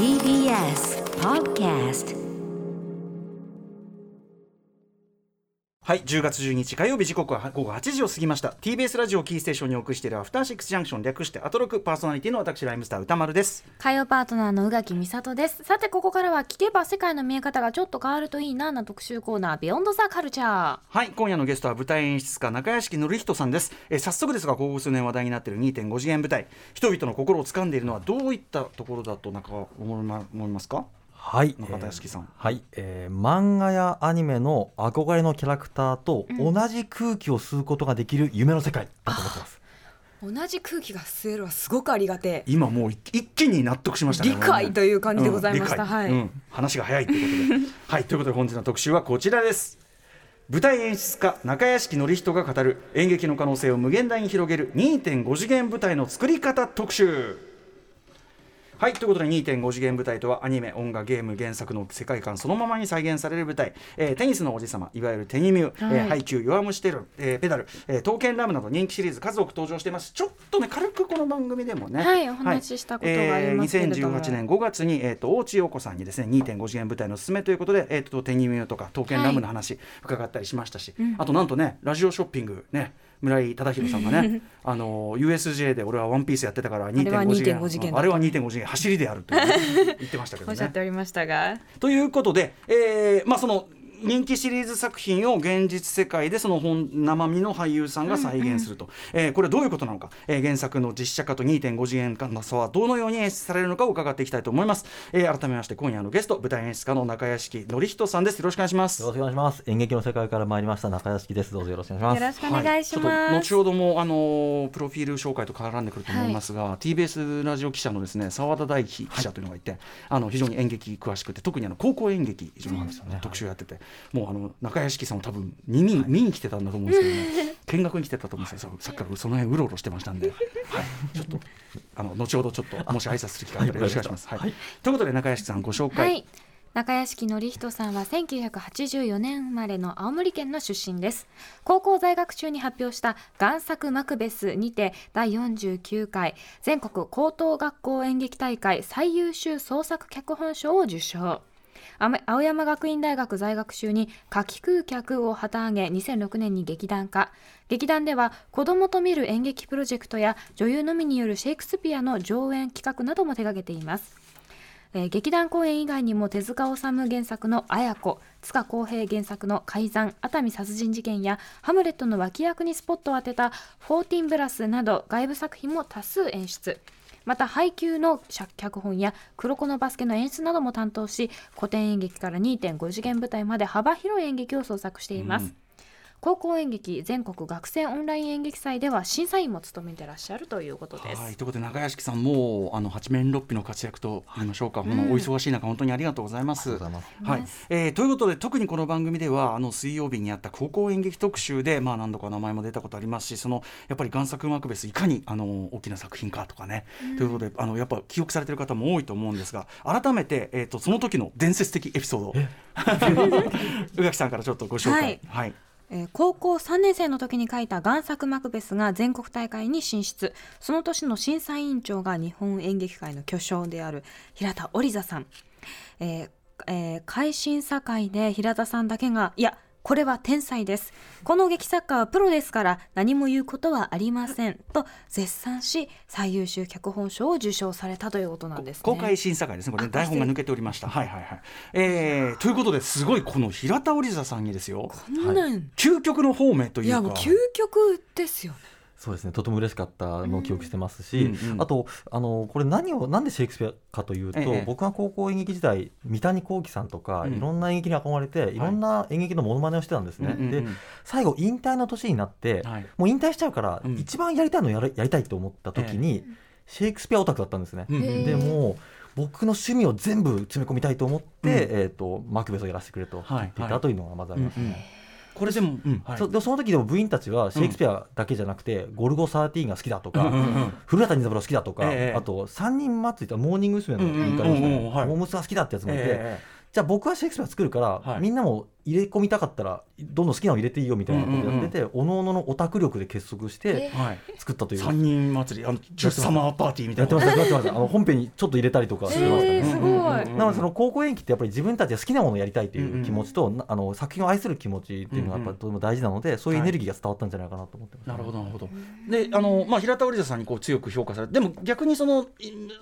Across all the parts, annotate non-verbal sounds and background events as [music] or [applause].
TBS Podcast はい10月12日火曜日時刻は午後8時を過ぎました。TBS ラジオキーステーションにお送りしているアフターシックスジャンクション略してアトロクパーソナリティの私ライムスター歌丸です。火曜パートナーの宇垣美里です。さてここからは聞けば世界の見え方がちょっと変わるといいなな特集コーナービヨンドザカルチャー。はい今夜のゲストは舞台演出家中屋敷紀人さんです、えー早速ですがここ数年話題になっている2.5次元舞台。人々の心を掴んでいるのはどういったところだとなんか思いますか？はい、中田屋敷さん。はい、えー漫画やアニメの憧れのキャラクターと同じ空気を吸うことができる [laughs] 夢の世界だと思ってます。同じ空気が吸えるはすごくありがてえ。今もう一一気に納得しましたね。理解という感じでございました、はい、うん。理解うん。話が早いということで。[laughs] はい。ということで本日の特集はこちらです。舞台演出家中屋敷紀人が語る演劇の可能性を無限大に広げる2.5次元舞台の作り方特集はいということで2.5次元舞台とはアニメ音楽ゲーム原作の世界観そのままに再現される舞台、えーテニスの王子様いわゆるテニミュー、えーハイキュー弱虫テル、えーペダル、えー刀剣ラムなど人気シリーズ数多く登場しています。ちょっとね軽くこの番組でもねはいお話ししたことがありますけれども。えー2018年5月に、えー、と大地陽子さんにですね2.5次元舞台のおすすめということで、えー、とテニミューとか刀剣ラムの話伺ったりしましたし、あとなんとねラジオショッピングね村井忠宏さんがね [laughs] あの USJ で俺はワンピースやってたかられは2.5次元2.5次元だあれは2.5次元走りであるとね [laughs] 言ってましたけどおっしゃっねておりましたが。ということで、えーまあその人気シリーズ作品を現実世界でその本生身の俳優さんが再現すると、えーこれどういうことなのか、えー原作の実写化と2.5次元間の差はどのように演出されるのかを伺っていきたいと思います、えー改めまして今夜のゲスト舞台演出家の中屋敷紀人さんです。よろしくお願いします。よろしくお願いします。演劇の世界から参りました中屋敷です。どうぞよろしくお願いします。よろしくお願いします、はい、ちょっと後ほどもあのープロフィール紹介と絡んでくると思いますが、TBS ラジオ記者のですね澤田大樹記者というのがいて、あの非常に演劇詳しくて特にあの高校演劇非常に特集やってて、もうあの中屋敷さんも多分見に見に来てたんだと思うんですけどね。[laughs] 見学に来てたと思うんですよ、さっきからその辺うろうろしてましたんで、はい、ちょっとあの後ほどちょっともし挨拶する機会あったらよろしくお願いします。はい。ということで中屋敷さんご紹介、はい。中屋敷紀人さんは1984年生まれの青森県の出身です。高校在学中に発表した贋作マクベスにて第49回全国高等学校演劇大会最優秀創作脚本賞を受賞青山学院大学在学中に夏季空客を旗揚げ2006年に劇団化。劇団では子どもと見る演劇プロジェクトや女優のみによるシェイクスピアの上演企画なども手掛けています。劇団公演以外にも手塚治虫原作の「綾子」塚公平原作の「改ざん」熱海殺人事件やハムレットの脇役にスポットを当てた「フォーティンブラス」など外部作品も多数演出。また配給の脚本や黒子のバスケの演出なども担当し古典演劇から2.5次元舞台まで幅広い演劇を創作しています、高校演劇全国学生オンライン演劇祭では審査員も務めてらっしゃるということです、はい、ということで中屋敷さんもうあの八面六臂の活躍と言いましょうか、このお忙しい中本当にありがとうございます。ありがとうございはい、えーということで特にこの番組ではあの水曜日にあった高校演劇特集でまあ何度か名前も出たことありますしそのやっぱり贋作マクベスいかにあの大きな作品かとかね、ということであのやっぱ記憶されてる方も多いと思うんですが改めてえっ、とその時の伝説的エピソード。を [laughs] 宇垣さんからちょっとご紹介。はい。はいえー高校3年生の時に書いた贋作マクベスが全国大会に進出。その年の審査委員長が日本演劇界の巨匠である平田織座さん、えーえー会審査会で平田さんだけがいやこれは天才です。この劇作家はプロですから何も言うことはありません。と絶賛し最優秀脚本賞を受賞されたということなんですね。公開審査会ですね、これ、ね、台本が抜けておりました。はいはいはい。えー、ということですごい、この平田織座さんにですよ、こんなん、究極の方面というか。いやもう究極ですよねそうですね。とても嬉しかったのを記憶してますし、うんうんあとあのこれ何をなんでシェイクスピアかというと、ええ。僕が高校演劇時代三谷幸喜さんとか、うん。いろんな演劇に憧れてい。ろんな演劇のモノマネをしてたんですね。うんうんうん。で最後引退の年になって、はい。もう引退しちゃうから、うん。一番やりたいのをやるやりたいと思った時に、シェイクスピアオタクだったんですね。でも僕の趣味を全部詰め込みたいと思って、えー、とマクベスをやらせてくれと言っていはいたというのがまずあります。うんうんこれでも、うん。はい。そでその時でも部員たちはシェイクスピアだけじゃなくて、ゴルゴ13が好きだとか、うんうんうん古畑任三郎好きだとか、ええ。あと三人祭りとモーニング娘。の言い方ですうんうんうんうん。はいねモームスが好きだってやつもいて、えじゃあ僕はシェイクスピア作るから、はい。みんなも入れ込みたかったらどんどん好きなの入れていいよみたいなことやってて、おのおののオタク力で結束して作ったという、三人祭りあのサマーパーティーみたいな。やってましたやってました。あの本編にちょっと入れたりとかしてましたね、すごい。なのでその高校演劇ってやっぱり自分たちが好きなものをやりたいという気持ちと、あの作品を愛する気持ちっていうのがやっぱりとても大事なので、そういうエネルギーが伝わったんじゃないかなと思ってます、なるほどなるほどであの、まあ、平田織田さんにこう強く評価されてでも逆にその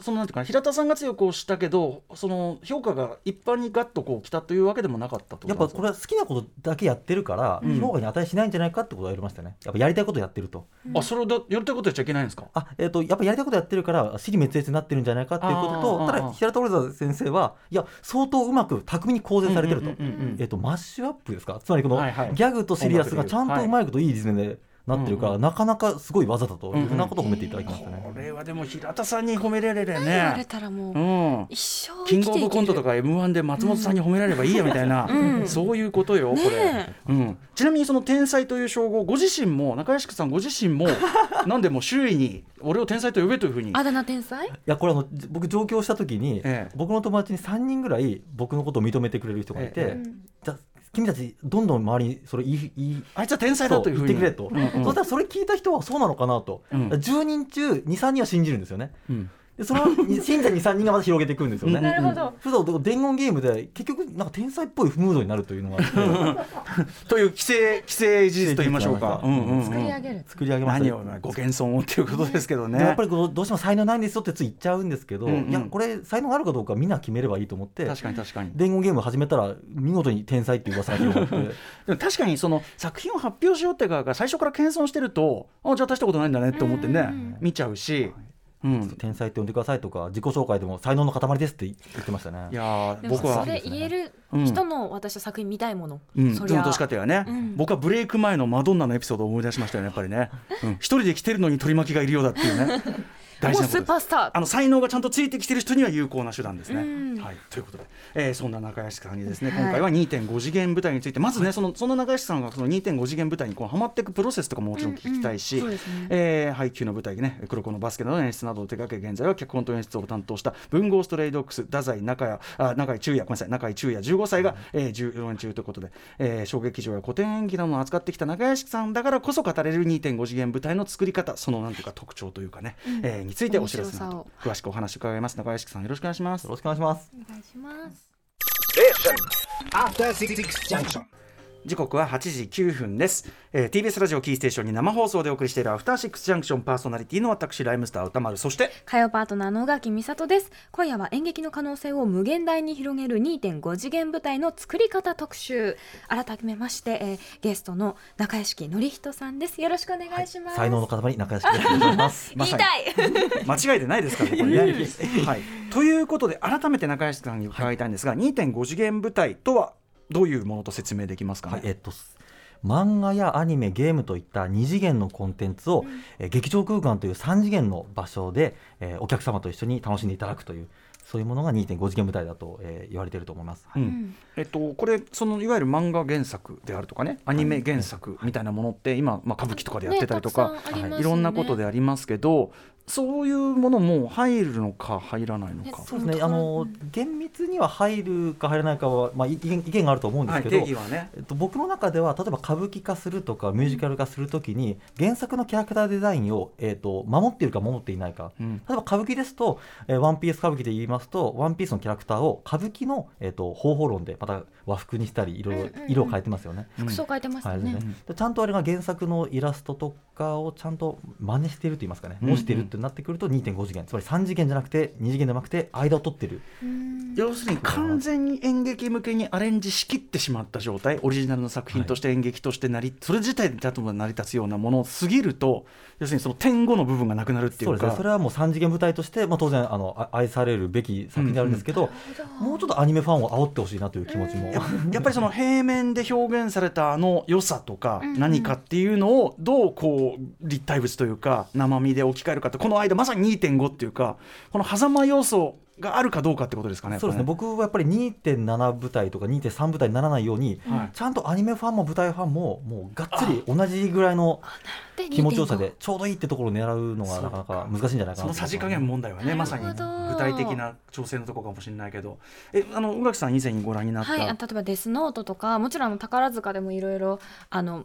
そのなんていうか平田さんが強く推したけどその評価が一般にガッとこう来たというわけでもなかったやっぱこれは好きなことだけやってるから、うん、評価に値しないんじゃないかってことは言われましたね。やっぱやりたいことやってると、うん、あそれをだやりたいことやっちゃいけないんですか？あ、えーと、やっぱやりたいことやってるから死に滅裂になってるんじゃないかっていうこととただ平田織田先生はいや相当うまく巧みに構成されてると,、えーと、マッシュアップですか？つまりこの、はいはい、ギャグとシリアスがちゃんとうまいこといいリズムでなってるから、うんなかなかすごい技だというふうなことを褒めていただきましたね、これはでも平田さんに褒められるね言われたらもう、うん、一生キングオブコントとか m 1で松本さんに褒められればいいやみたいな、うん、そういうことよ、これ、うん、ちなみにその天才という称号ご自身も中屋敷さんご自身も [laughs] なんでも周囲に俺を天才と呼べというふうに。あだ名天才？いやこれあの僕上京した時に、ええ、僕の友達に3人ぐらい僕のことを認めてくれる人がいて、ええ、じゃ君たちどんどん周りにそれ言い言いあいつは天才だと言ってくれと、うんうん、そしたらそれ聞いた人はそうなのかなと、うん、10人中23人は信じるんですよね、うんでその信者23人がまた広げていくんですよね。なるほど。そ伝言ゲームで結局なんか天才っぽいムードになるというのが [laughs] という規制規制事実と言いましょうか。作り上げる。作り上げます。何をご謙遜をっていうことですけどね。やっぱりこうどうしても才能ないんですよってつい言っちゃうんですけど、うんうん、いやこれ才能あるかどうかみんな決めればいいと思って。確かに確かに。伝言ゲーム始めたら見事に天才っていう噂が広がって。[laughs] でも確かにその作品を発表しようって側が最初から謙遜してると、あじゃあ大したことないんだねって思ってね、見ちゃうし。うん、天才って呼んでくださいとか自己紹介でも才能の塊ですって言ってましたね。いや僕はそれ言える人の私は作品見たいもの、うん、その年かてはね、うん、僕はブレイク前のマドンナのエピソードを思い出しましたよねやっぱりね、うん、一人で来てるのに取り巻きがいるようだっていうね大事なスーパースター。あの才能がちゃんとついてきてる人には有効な手段ですね。はい、ということで、えー、そんな中屋敷さんにですね、今回は2.5次元舞台についてまずねそのそんな中屋敷さんがその2.5次元舞台にこうはまっていくプロセスとかももちろん聞きたいし、うんうんね。えー、配給の舞台でね黒子のバスケの演出などを手掛け現在は脚本と演出を担当した文豪ストレイドックス太宰中谷あ中井中也ごめんなさい中井中也15歳が、えー、14年中ということで、えー、小劇場や古典演技などを扱ってきた中屋敷さんだからこそ語れる2.5次元舞台の作り方そのなんていうか特徴というかね、うん、えー、についてお知らせなど詳しくお話伺います。中屋敷さんよろしくお願いします。よろしくお願いします。お願いします時刻は8時9分です、えー、TBS ラジオキーステーションに生放送でお送りしているアフターシックスジャンクションパーソナリティの私ライムスター歌丸。そして火曜パートナーの宇垣美里です。今夜は演劇の可能性を無限大に広げる2.5次元舞台の作り方特集。改めまして、えー、ゲストの中屋敷典人さんです。よろしくお願いします、はい、才能の塊中屋敷でございます。[laughs] 言いたい。[laughs] 間違いでないですかこれねはい。ということで改めて中屋敷さんに伺いたいんですが、はい、2.5次元舞台とはどういうものと説明できますか、ね、はい、えっと漫画やアニメゲームといった2次元のコンテンツを、うん、え劇場空間という3次元の場所で、えー、お客様と一緒に楽しんでいただくというそういうものが2.5次元舞台だと、えー、言われていると思います。はい、うん、えっとこれそのいわゆる漫画原作であるとかねアニメ原作みたいなものって今まあ歌舞伎とかでやってたりとか、ねね、いろんなことでありますけどそういうものも入るのか入らないのか。そうですね。あの厳密には入るか入らないかはまあ意見意見があると思うんですけど、はいね、えっと僕の中では例えば歌舞伎化するとかミュージカル化するときに原作のキャラクターデザインをえっと守っているか守っていないか。うん、例えば歌舞伎ですと、えー、ワンピース歌舞伎で言いますと、ワンピースのキャラクターを歌舞伎のえっと方法論でまた和服にしたり色々、色を変えてますよね。服装変えてますね、はい、ちゃんとあれが原作のイラストとかをちゃんと真似していると言いますかね、模しているってなってくると2.5 5次元。つまり3次元じゃなくて2次元ではなくて間を取ってる。要するに完全に演劇向けにアレンジしきってしまった状態オリジナルの作品として演劇として成り、はい、それ自体で成り立つようなものを過ぎると要するにその点5の部分がなくなるっていうか。そ、ね、それはもう3次元舞台として、まあ、当然あの愛されるべき作品であるんですけど、うんうん、もうちょっとアニメファンを煽ってほしいなという気持ちも。やっぱりその平面で表現されたあの良さとか何かっていうのをどうこう立体物というか生身で置き換えるかってこの間まさに2.5っていうかこの狭間要素があるかどうかってことですかね。そうですね。僕はやっぱり2.7舞台とか2.3舞台にならないように、はい、ちゃんとアニメファンも舞台ファンももうがっつり同じぐらいの気持ちよさでちょうどいいってところを狙うのがなかなか難しいんじゃないかなそのさじ加減問題はねまさに具体的な調整のところかもしれないけど。えあの宇垣さん以前にご覧になった、はい、例えば「デスノート」とかもちろんあの宝塚でもいろいろあの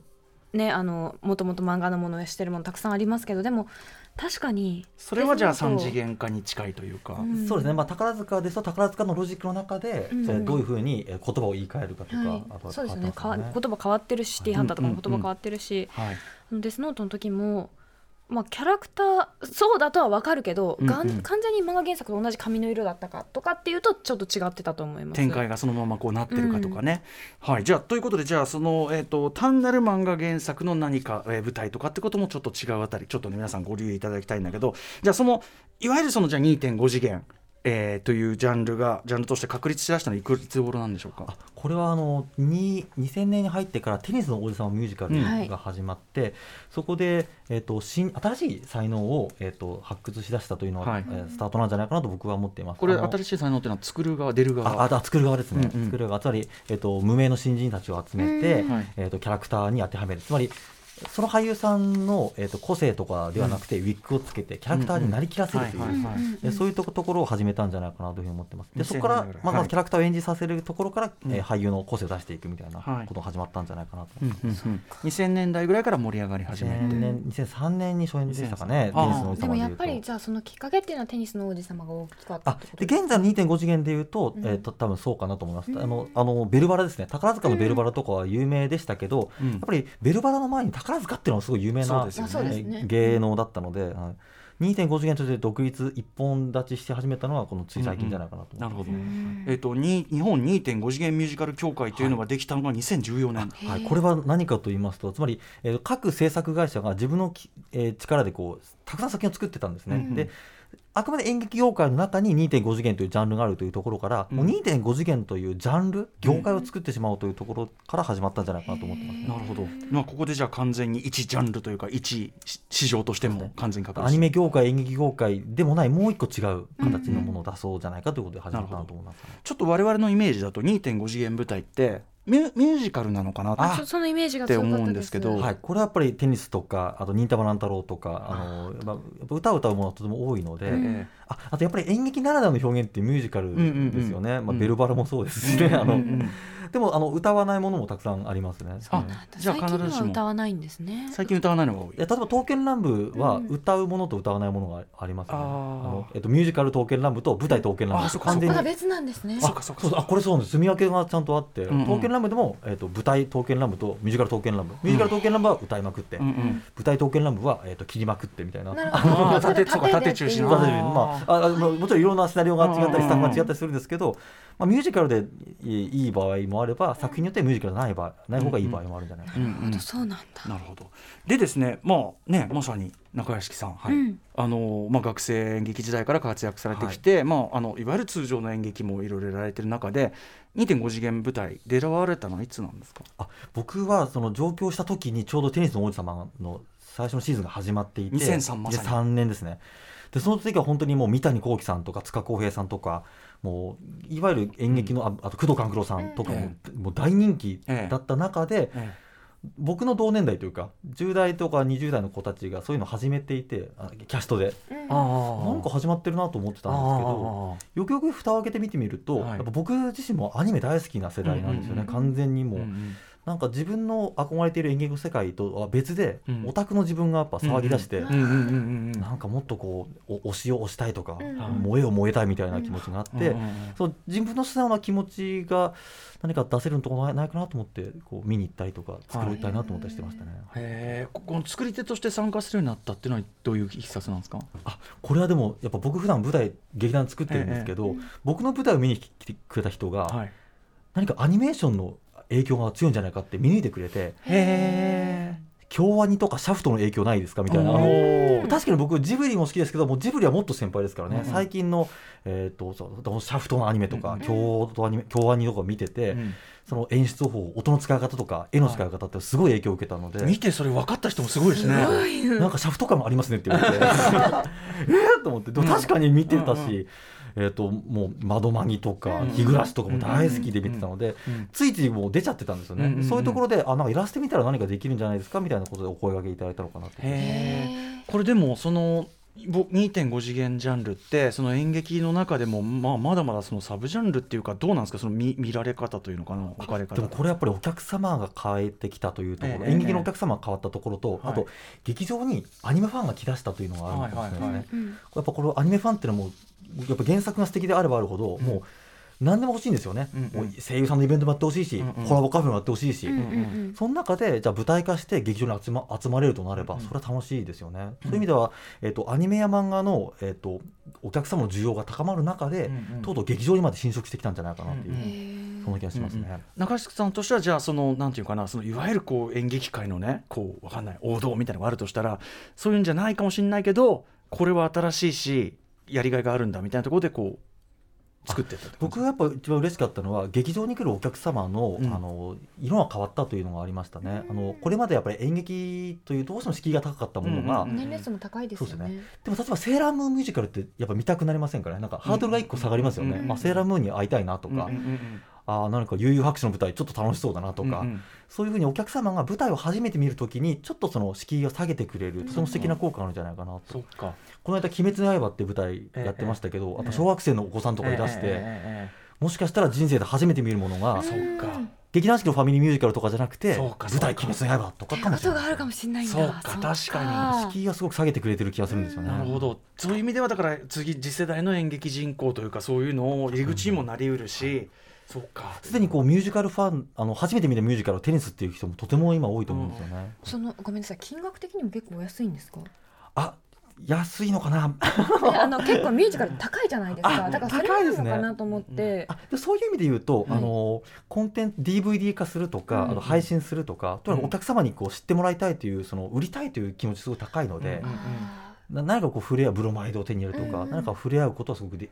ねあのもともと漫画のものをしてるものたくさんありますけどでも確かに。それはじゃあ三次元化に近いというか、うん、そうですね、まあ、宝塚ですと宝塚のロジックの中で、うん、どういうふうに言葉を言い換えるかとか、はい、あとは、そうですね。言葉変わってるしシティハンターとかも言葉変わってるし、はい、デスノートの時もまあ、キャラクターそうだとは分かるけど、うんうん、完全に漫画原作と同じ髪の色だったかとかっていうとちょっと違ってたと思います。展開がそのままこうなってるかとかね、うん、はいじゃあということでじゃあその、えーと、単なる漫画原作の何か、えー、舞台とかってこともちょっと違うあたりちょっとね皆さんご留意いただきたいんだけどじゃあそのいわゆるそのじゃあ2.5次元えー、というジャンルがジャンルとして確立しだしたのはいつ頃なんでしょうか？これはあの2000年に入ってからテニスの王子様ミュージカルが始まって、うん、そこで、えーと、新新しい才能を、えーと、発掘しだしたというのは、はい、えー、スタートなんじゃないかなと僕は思っています。これ新しい才能というのは作る側出る側。ああ作る側ですね、うんうん、作る側。つまり、えーと、無名の新人たちを集めて、えー、とキャラクターに当てはめる。つまりその俳優さんの、えーと、個性とかではなくて、ウィッグをつけてキャラクターになりきらせるというそういうところを始めたんじゃないかなというふうに思ってます。でそこから、まあ、まずキャラクターを演じさせるところから、えー、俳優の個性を出していくみたいなことが始まったんじゃないかなと。思ってます、うんうんうん、2000年代ぐらいから盛り上がり始めて。2000年2003年に初演でしたかねテニスの王子様でもやっぱりじゃあそのきっかけっていうのはテニスの王子様が大きかったで現在の2.5次元でいうと,、えーと、多分そうかなと思います、あのあのベルバラですね。宝塚のベルバラとかは有名でしたけど、やっぱりベルバラの前に宝塚っていうのはすごい有名な、ね、芸能だったので、はい、2.5次元として独立一本立ちして始めたのはこのつい最近じゃないかなと、うんうん、なるほど、えーと、に日本2.5次元ミュージカル協会というのができたのが2014年、はい、はい、これは何かと言いますとつまり、えー、各制作会社が自分のき、えー、力でこうたくさん作品を作ってたんですね。うん、であくまで演劇業界の中に2.5次元というジャンルがあるというところから、うん、もう2.5次元というジャンル業界を作ってしまおうというところから始まったんじゃないかなと思ってます、ね、なるほど、まあ、ここでじゃあ完全に一ジャンルというか一市場としても完全に確アニメ業界演劇業界でもないもう一個違う形のものを出そうじゃないかということで始まったなと思います、ね、ちょっと我々のイメージだと2.5次元舞台ってミュミュージカルなのかなあそのイメージがって思うんですけど、はい、これはやっぱりテニスとかあと忍たま乱太郎とかあの、まあ、歌を歌うものはとても多いので、うん、ああとやっぱり演劇ならではの表現ってミュージカルですよね、うんうんうん、まあ、ベルバラもそうですしね、あの、でもあの歌わないものもたくさんありますね。あ、じゃあ必ずしも。歌わないんですね。最近歌わないのが多い。いや例えば刀剣乱舞は歌うものと歌わないものがありますね。あのえっとミュージカル刀剣乱舞と舞台刀剣乱舞。完全に。別なんですね。あ、そうあこれそうなんです。住み分けがちゃんとあって、刀剣乱舞でもえっと舞台刀剣乱舞とミュージカル刀剣乱舞。ミュージカル刀剣乱舞は歌いまくって、舞台刀剣乱舞はえっと切りまくってみたいな。縦 [laughs] 中心。まああもちろんいろんなシナリオが違ったりスタッフが違ったりするんですけど。まあ、ミュージカルでいい場合もあれば作品によってはミュージカルない場合ない方がいい場合もあるんじゃない。かな、なるほどそうなんだ。なるほど。でですねまあねまさに中屋敷さん、はい、うん、あのまあ、学生演劇時代から活躍されてきて、はい。まあ、あのいわゆる通常の演劇もいろいろやられてる中で2.5次元舞台出られたのはいつなんですか？あ僕はその上京した時にちょうどテニスの王子様の最初のシーズンが始まっていて2003まさに。3年ですね。でその時は本当にもう三谷幸喜さんとか塚公平さんとかもういわゆる演劇の、うん、あと工藤官九郎さんとかも,、もう大人気だった中で、僕の同年代というか10代とか20代の子たちがそういうのを始めていてキャストで、うん、なんか始まってるなと思ってたんですけどよくよく蓋を開けて見てみると、はい、やっぱ僕自身もアニメ大好きな世代なんですよね、完全にもう。うんうんなんか自分の憧れている演劇の世界とは別で、うん、オタクの自分がやっぱ騒ぎ出して、なんかもっとこう推しを推したいとか、うん、燃えを燃えたいみたいな気持ちがあって、うん、その自分の素直な気持ちが何か出せるところないかなと思ってこう見に行ったりとか作りたいなと思ったりしてましたね。はい、へこの作り手として参加するようになったっていうのはどういういきさつなんですか？あこれはでもやっぱ僕普段舞台劇団作ってるんですけど、僕の舞台を見に来てくれた人が、はい、何かアニメーションの影響が強いんじゃないかって見抜いてくれてへえ京アニとかシャフトの影響ないですかみたいな。確かに僕ジブリも好きですけどもジブリはもっと先輩ですからね、うん、最近の、えーと、とシャフトのアニメとか、うん、京アニメ京アニとか見てて、うん、その演出法音の使い方とか絵の使い方ってすごい影響を受けたので。見てそれ分かった人もすごいですね。なんかシャフト感もありますねって言われて。[laughs] ええと思って。確かに見てたし、えーと、もう窓マギとか日暮らしとかも大好きで見てたので、ついついもう出ちゃってたんですよね、そういうところであなんかイラスト見たら何かできるんじゃないですかみたいなことでお声がけいただいたのかなと。これでもその2.5次元ジャンルってその演劇の中でも、まあ、まだまだそのサブジャンルっていうかどうなんですか？その見見られ方というのかな？置かれ方。でもこれやっぱりお客様が変えてきたというところ、え演劇のお客様が変わったところと、あと劇場にアニメファンが来だしたというのがあるのかもしれないですね。やっぱこのアニメファンっていうのもやっぱ原作が素敵であればあるほど、もう何でも欲しいんですよね、うんうん、声優さんのイベントもやってほしいし、うんうん、コラボカフェもやってほしいし、うんうん、その中でじゃあ舞台化して劇場に集ま集まれるとなれば、それは楽しいですよね、うん、そういう意味では、えーと、アニメや漫画の、えーと、お客様の需要が高まる中で、うんうん、とうとう劇場にまで侵食してきたんじゃないかなっていう。うんそんな気がしますね、うんうん、中敷さんとしてはじゃあそのなんていうかなそのいわゆるこう演劇界のねこうわかんない王道みたいなのがあるとしたらそういうんじゃないかもしれないけどこれは新しいしやりがいがあるんだみたいなところでこう作ってた僕がやっぱ一番嬉しかったのは劇場に来るお客様のうん、あの色が変わったというのがありましたね、あのこれまでやっぱり演劇というどうしても敷居が高かったものが、年齢層も高いですよね、ね、でも例えばセーラームーンミュージカルってやっぱ見たくなりませんからねなんかハードルが一個下がりますよね、まあ、セーラームーンに会いたいなとか、あ何か悠々白書の舞台ちょっと楽しそうだなとか、うんうん、そういうふうにお客様が舞台を初めて見るときにちょっとその敷居を下げてくれる、その素敵な効果があるんじゃないかなと、この間「鬼滅の刃」って舞台やってましたけど、ええ、やっぱ小学生のお子さんとかいらして、え、もしかしたら人生で初めて見るものが、劇団四季のファミリーミュージカルとかじゃなくて舞台「鬼滅の刃」とかかもしれない。あるかもしれないそうか確かに。敷居がすごく下げてくれてる気がするんですよね。なるほど。そういう意味ではだから次次世代の演劇人口というかそういうのを入り口にもなりうるし、うん。そうかすでにこうミュージカルファンあの初めて見たミュージカルをテニスっていう人もとても今多いと思うんですよね、そのごめんなさい。金額的にも結構安いんですか？あ安いのかな？[laughs] あの結構ミュージカル高いじゃないですか。だからそれなのかなと思って、あでそういう意味で言うと、はい、あのコンテンツ DVD 化するとか、うん、あの配信するとかとにかくお客様にこう知ってもらいたいというその売りたいという気持ちすごい高いので。うんうん何かこう触れ合うブロマイドを手に入れるとか、うん、何か触れ合うことはすごくで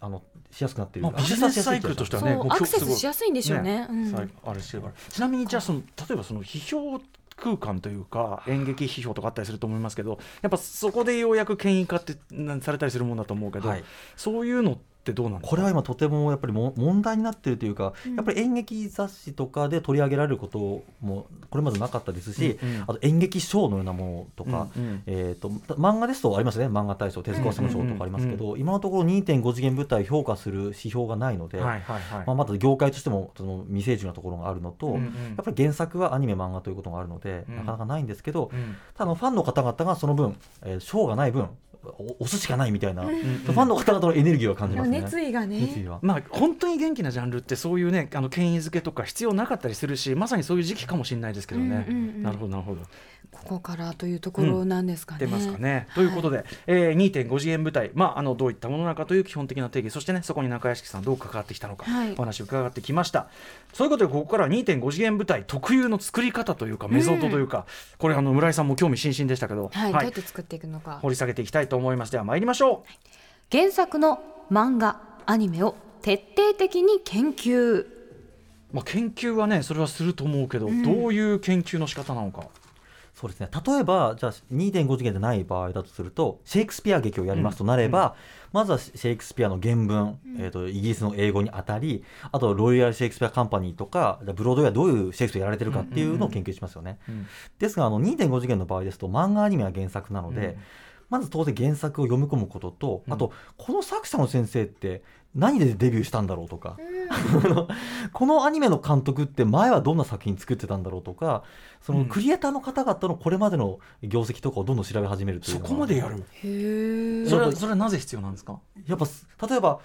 あのしやすくなっている、まあ、ビジネスサイクルとしてはねアクセスしやすいんでしょうね。ねうん、あれしてるから。ちなみにじゃあその例えばその批評空間というか演劇批評とかあったりすると思いますけどやっぱそこでようやく権威化ってされたりするものだと思うけど、はい、そういうのってってどうなんこれは今とてもやっぱりも問題になっているというか、うん、やっぱり演劇雑誌とかで取り上げられることもこれまでなかったですし、うんうん、あと演劇賞のようなものとか、うんうん、えーと、漫画ですとありますね漫画大賞手塚治虫賞とかありますけど、うんうん、今のところ2.5次元舞台を評価する指標がないので、はいはいはい、まあ、まだ業界としてもその未成熟なところがあるのと、うんうん、やっぱり原作はアニメ漫画ということがあるので、なかなかないんですけど、ただファンの方々がその分、えー、賞がない分押すしかないみたいな、うん、ファンの方々のエネルギーを感じますね。熱意がね。まあ本当に元気なジャンルってそういうねあの権威づけとか必要なかったりするし、まさにそういう時期かもしれないですけどね。うんうんうん、なるほどなるほど。ここからというところなんですかね。出ますかね。ということで、えー、2.5次元舞台、まああのどういったものなのかという基本的な定義、そしてねそこに中屋敷さんどう関わってきたのか、はい、お話を伺ってきました。そういうことでここから2.5次元舞台特有の作り方というかメソッドというか、うん、これあの村井さんも興味津々でしたけど、はい、はい、どうやって作っていくのか掘り下げていきたいと思います。では参りましょう。原作の漫画アニメを徹底的に研究。まあ研究はねそれはすると思うけど、うん、どういう研究の仕方なのか。そうですね例えばじゃあ2.5次元でない場合だとするとシェイクスピア劇をやりますとなれば、うんうん、まずはシェイクスピアの原文、えーと、イギリスの英語にあたりあとロイヤル・シェイクスピア・カンパニーとかブロードウェアどういうシェイクスピアやられてるかっていうのを研究しますよね。ですがあの2.5次元の場合ですと漫画アニメは原作なので、まず当然原作を読み込むことと、あとこの作者の先生って何でデビューしたんだろうとか、[laughs] このアニメの監督って前はどんな作品作ってたんだろうとかそのクリエイターの方々のこれまでの業績とかをどんどん調べ始めるというそこまでやるへそれはそれはなぜ必要なんですか？やっぱ例えば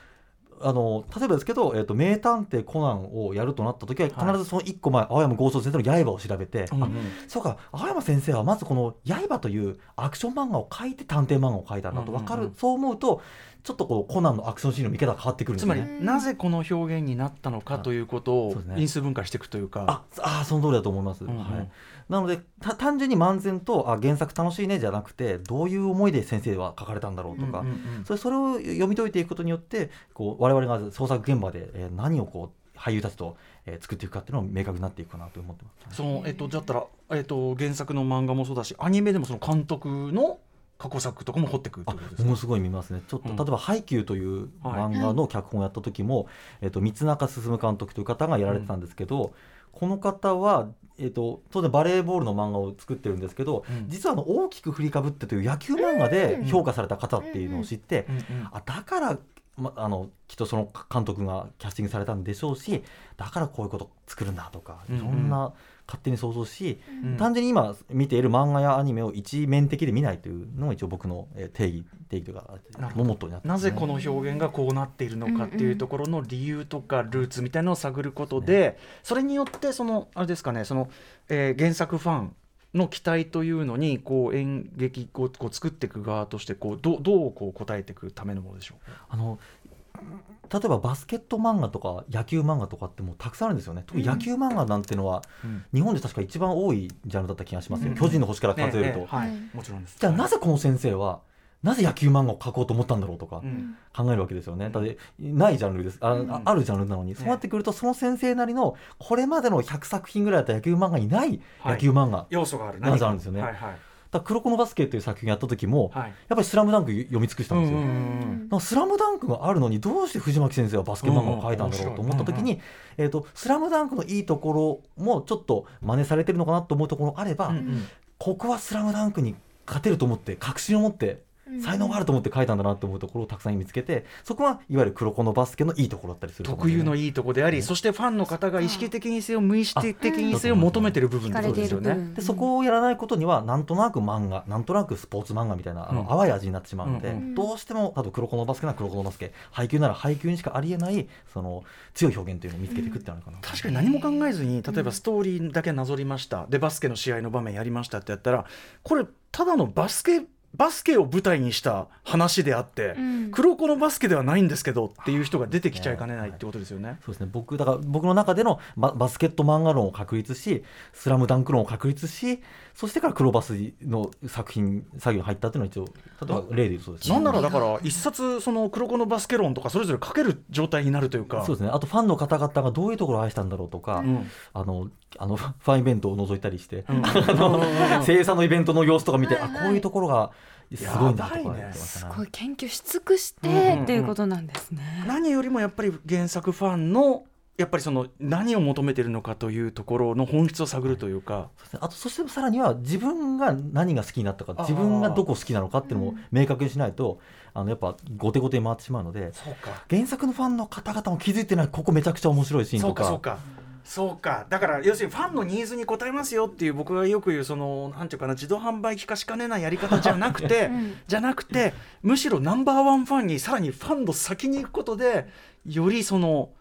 あの例えばですけど、えーと、名探偵コナンをやるとなった時は必ずその1個前、はい、青山剛昌先生の刃を調べて、うんうん、あそうか青山先生はまずこの刃というアクション漫画を書いて探偵漫画を書いたんだと分かる、うんうん。うん、そう思うとちょっとこうコナンのアクションシーンの見方が変わってくるつまりなぜこの表現になったのかということを因数分解していくというか、ああその通りだと思います、うんうん、はい、なので単純に漫然とあ原作楽しいねじゃなくてどういう思いで先生は書かれたんだろうとか、うんうんうん、それそれを読み解いていくことによってこう我々が創作現場で、えー、何をこう俳優たちと、えー、作っていくかっていうのを明確になっていくかなと思ってます。そのえっとだったらえっと原作の漫画もそうだしアニメでもその監督の過去作とかも掘ってくものすごい見ますね。ちょっと、うん、例えば「ハイキュー」という漫画の脚本をやった時も、はい、えっと、三中進監督という方がやられてたんですけど、うん、この方はえーと、当然バレーボールの漫画を作ってるんですけど、うん、実はあの大きく振りかぶってという野球漫画で評価された方っていうのを知って、あだからま、あのきっとその監督がキャスティングされたんでしょうしだからこういうこと作るんだとかいろんな勝手に想像し、うん、単純に今見ている漫画やアニメを一面的で見ないというのが一応僕の定義定義というかのモッになってなぜこの表現がこうなっているのかっていうところの理由とかルーツみたいなのを探ることで、それによってそのあれですかねその、えー、原作ファンの期待というのにこう演劇をこう作っていく側としてこうどどうこう答えていくためのものでしょう？あの例えばバスケット漫画とか野球漫画とかってもうたくさんあるんですよね。特に野球漫画なんていうのは、うん、日本で確か一番多いジャンルだった気がしますよ、うん、巨人の星から数えると、もちろんです。じゃあなぜこの先生はなぜ野球漫画を描こうと思ったんだろうとか考えるわけですよね。だってないジャンルです。あ,、あるジャンルなのに、そうなってくるとその先生なりのこれまでの100作品ぐらいだった野球漫画にない野球漫画、はい、要素がある何かあるんですよね。はいはいだ黒子のバスケっていう作品やった時も、はい、やっぱり「スラムダンク読み尽くしたんですよ。スラムダンクがあるのにどうして藤巻先生はバスケ漫画を描いたんだろうと思った時に「えーと、スラムダンクのいいところもちょっと真似されてるのかなと思うところあれば、うんうん、ここは「スラムダンクに勝てると思って確信を持って才能があると思って書いたんだなと思うところをたくさん見つけてそこはいわゆる黒子のバスケのいいところだったりする、ね、特有のいいところであり、うん、そしてファンの方が意識的にせよ無意識的にせよ求めてる部分ですよね。でそこをやらないことにはなんとなく漫画なんとなくスポーツ漫画みたいなあの、淡い味になってしまうので、うん、どうしても多分黒子のバスケなら黒子のバスケ配球なら配球にしかありえないその強い表現というのを見つけていくってあるかな、確かに何も考えずに例えばストーリーだけな。ぞりましたでバスケの試合の場面やりましたってやったらこれただのバスケバスケを舞台にした話であって、うん、黒子のバスケではないんですけどっていう人が出てきちゃいかねないってことですよね。そうですね。僕だから僕の中でのババスケット漫画論を確立し「スラムダンク論を確立しそしてから黒バスの作品作業に入ったっていうのは一応例えば例で言うそうです、ね、なんならだから一冊その黒子のバスケ論とかそれぞれ書ける状態になるというか。そうですね。あとファンの方々がどういうところを愛したんだろうとか、うん、あのあのファンイベントを覗いたりして、うん、声優さんのイベントの様子とか見て、あこういうところがすごいんだとか、ね、すごい研究し尽くしてっていうことなんですね、うんうん、何よりもやっぱり原作ファンのやっぱりその何を求めているのかというところの本質を探るというか、あとそしてさらには自分が何が好きになったか自分がどこ好きなのかっていうのも明確にしないと、あのやっぱ後手後手に回ってしまうので原作のファンの方々も気づいてないここめちゃくちゃ面白いシーンとか。そうかそうか。だから要するにファンのニーズに応えますよっていう僕がよく言うそのなんていうかな自動販売機化しかねないやり方じゃなくて、[laughs] うん、じゃなくてむしろナンバーワンファンにさらにファンの先に行くことでよりその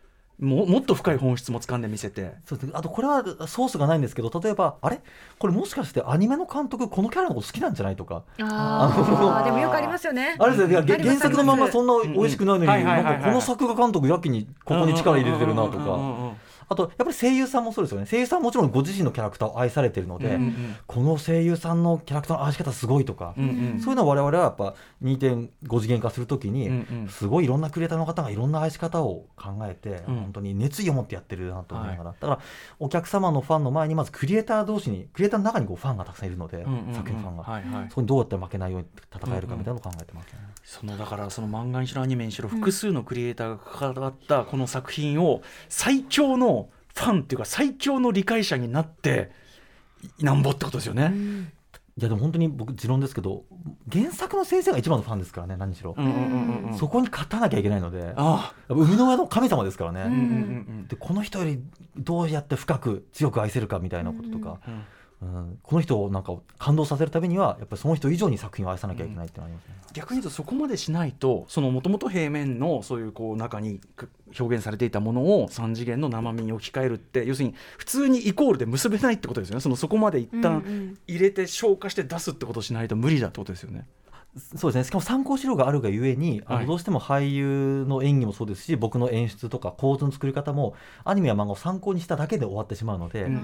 ももっと深い本質も掴んで見せて。そうです。あとこれはソースがないんですけど例えばあれ？これもしかしてアニメの監督このキャラのこと好きなんじゃないとか。ああでもよくありますよね。あれですね。原作のままそんな美味しくないのにこの作画監督やけにここに力入れてるなとか。あとやっぱり声優さんもそうですよね。声優さんはもちろんご自身のキャラクターを愛されてるので、うんうん、この声優さんのキャラクターの愛し方すごいとか、うんうん、そういうのを我々はやっぱ2.5次元化するときに、うんうん、すごいいろんなクリエイターの方がいろんな愛し方を考えて、うん、本当に熱意を持ってやってるなと思いながら、はい、だからお客様のファンの前にまずクリエイター同士にクリエイターの中にこうファンがたくさんいるので、うんうんうん、作品ファンが、はいはい、そこにどうやって負けないように戦えるかみたいなのを考えてます、ね。うんうん、そのだからその漫画にしろアニメにしろ複数のクリエイターが関わったこの作品を最強のファンっていうか最強の理解者になってなんぼってことですよね。いやでも本当に僕持論ですけど原作の先生が一番のファンですからね何しろ、そこに勝たなきゃいけないので生みの親の神様ですからね、でこの人よりどうやって深く強く愛せるかみたいなこととか、うんうんうん、この人をなんか感動させるためにはやっぱりその人以上に作品を愛さなきゃいけないってなりますね、うん、逆に言うとそこまでしないとそのもともと平面のそういうこう中に表現されていたものを3次元の生身に置き換えるって要するに普通にイコールで結べないってことですよね。そのそこまで一旦入れて消化して出すってことをしないと無理だってことですよね。そうですね。しかも参考資料があるがゆえに、あのどうしても俳優の演技もそうですし僕の演出とか構図の作り方もアニメや漫画を参考にしただけで終わってしまうので、うん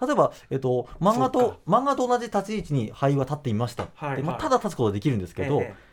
例えば、えっと、漫画と漫画と同じ立ち位置に俳優は立っていました、はい、まあ、ただ立つことはできるんですけど、ええ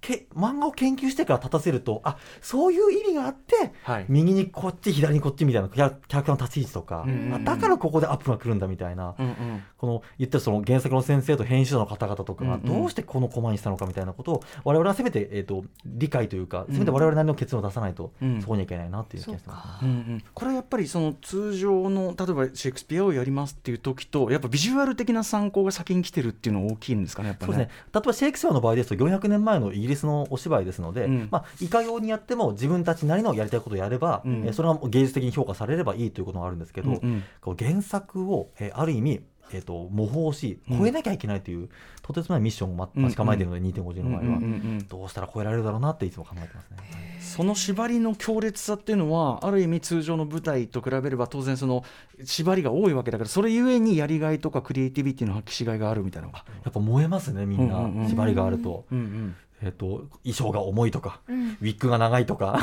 け漫画を研究してから立たせるとあそういう意味があって、はい、右にこっち左にこっちみたいなキャラクターの立ち位置とか、うんうんうん、だからここでアップが来るんだみたいな、うんうん、この言ったその原作の先生と編集者の方々とかがどうしてこのコマにしたのかみたいなことを我々はせめて、えーと、理解というかせめて我々なりの結論を出さないと、そこにはいけないなっていう気がします、ね、うんうん、これはやっぱりその通常の例えばシェイクスピアをやりますっていう時とやっぱビジュアル的な参考が先に来てるっていうのは大きいんですかねやっぱね。そうですね。例えばシェイクスピアの場合ですと400年前のイギリスのお芝居ですので、うん、まあ、いかようにやっても自分たちなりのやりたいことをやれば、うん、えそれは芸術的に評価されればいいということがあるんですけど、うんうん、原作を、えある意味えーと、模倣し超えなきゃいけないという、うん、とてつもないミッションを待ち構えているので、2.5次の場合は、どうしたら超えられるだろうなっていつも考えてますね。その縛りの強烈さっていうのはある意味通常の舞台と比べれば当然その縛りが多いわけだからそれゆえにやりがいとかクリエイティビティの発揮しがいがあるみたいなやっぱ燃えますねみんな、縛りがあると。うんうんえーと、衣装が重いとか、うん、ウィッグが長いとか、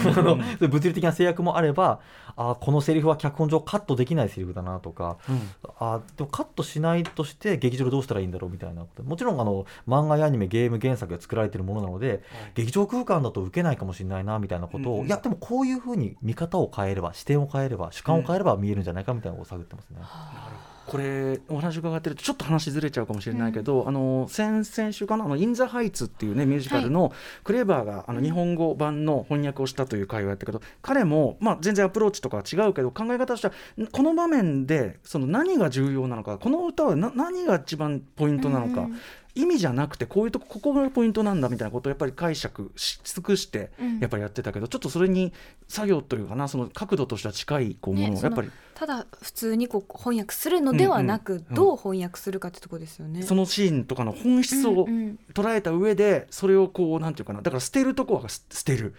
うん、[laughs] 物理的な制約もあればあこのセリフは脚本上カットできないセリフだなとか、うん、あでもカットしないとして劇場でどうしたらいいんだろうみたいなこと。もちろんあの漫画やアニメゲーム原作で作られているものなので、劇場空間だと受けないかもしれないなみたいなことを、いやでもこういうふうに見方を変えれば視点を変えれば主観を変えれば見えるんじゃないかみたいなことを探ってますね。なるほどこれお話伺ってるとちょっと話ずれちゃうかもしれないけど、うん、あの先々週かなあのインザハイツっていうねミュージカルのクレーバーがあの日本語版の翻訳をしたという会をやったけど彼もまあ全然アプローチとかは違うけど考え方としてはこの場面でその何が重要なのかこの歌は何が一番ポイントなのか、うん意味じゃなくてこういうとこここがポイントなんだみたいなことをやっぱり解釈し尽くしてやっぱりやってたけど、うん、ちょっとそれに作業というかなその角度としては近いこうものをやっぱり、ね、ただ普通にこう翻訳するのではなく、うんうん、どう翻訳するかってとこですよね、そのシーンとかの本質を捉えた上でそれをこうなんていうかなだから捨てるとこは捨てる、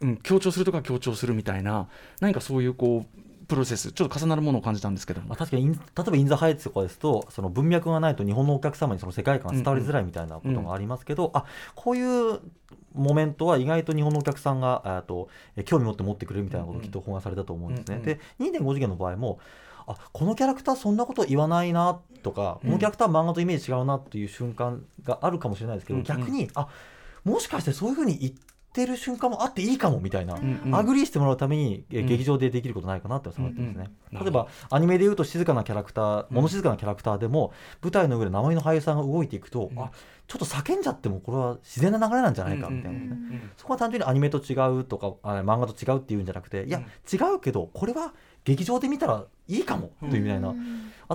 うん、強調するとこは強調するみたいな何かそういうこうプロセスちょっと重なるものを感じたんですけどまあ、確かに例えば In the Heights とかですとその文脈がないと日本のお客様にその世界観が伝わりづらいみたいなことがありますけど、うん。うん、あこういう moment は意外と日本のお客さんがと興味持って持ってくれるみたいなことをきっと翻案されたと思うんですね。うんうん、で2.5次元の場合もあこのキャラクターそんなこと言わないなとか、このキャラクター漫画とイメージ違うなっていう瞬間があるかもしれないですけど、うんうん、逆にあもしかしてそういうふうに言ってってる瞬間もあっていいかもみたいな、うんうん、 agree してもらうために、え劇場でできることないかなって思ってます。ね、うんうん、例えばアニメでいうと静かなキャラクター物静かなキャラクターでも、舞台の上で名前の俳優さんが動いていくと、うん、あちょっと叫んじゃってもこれは自然な流れなんじゃないかみたいなね、そこは単純にアニメと違うとかあ漫画と違うっていうんじゃなくていや、違うけどこれは劇場で見たらいいかもというみたいな、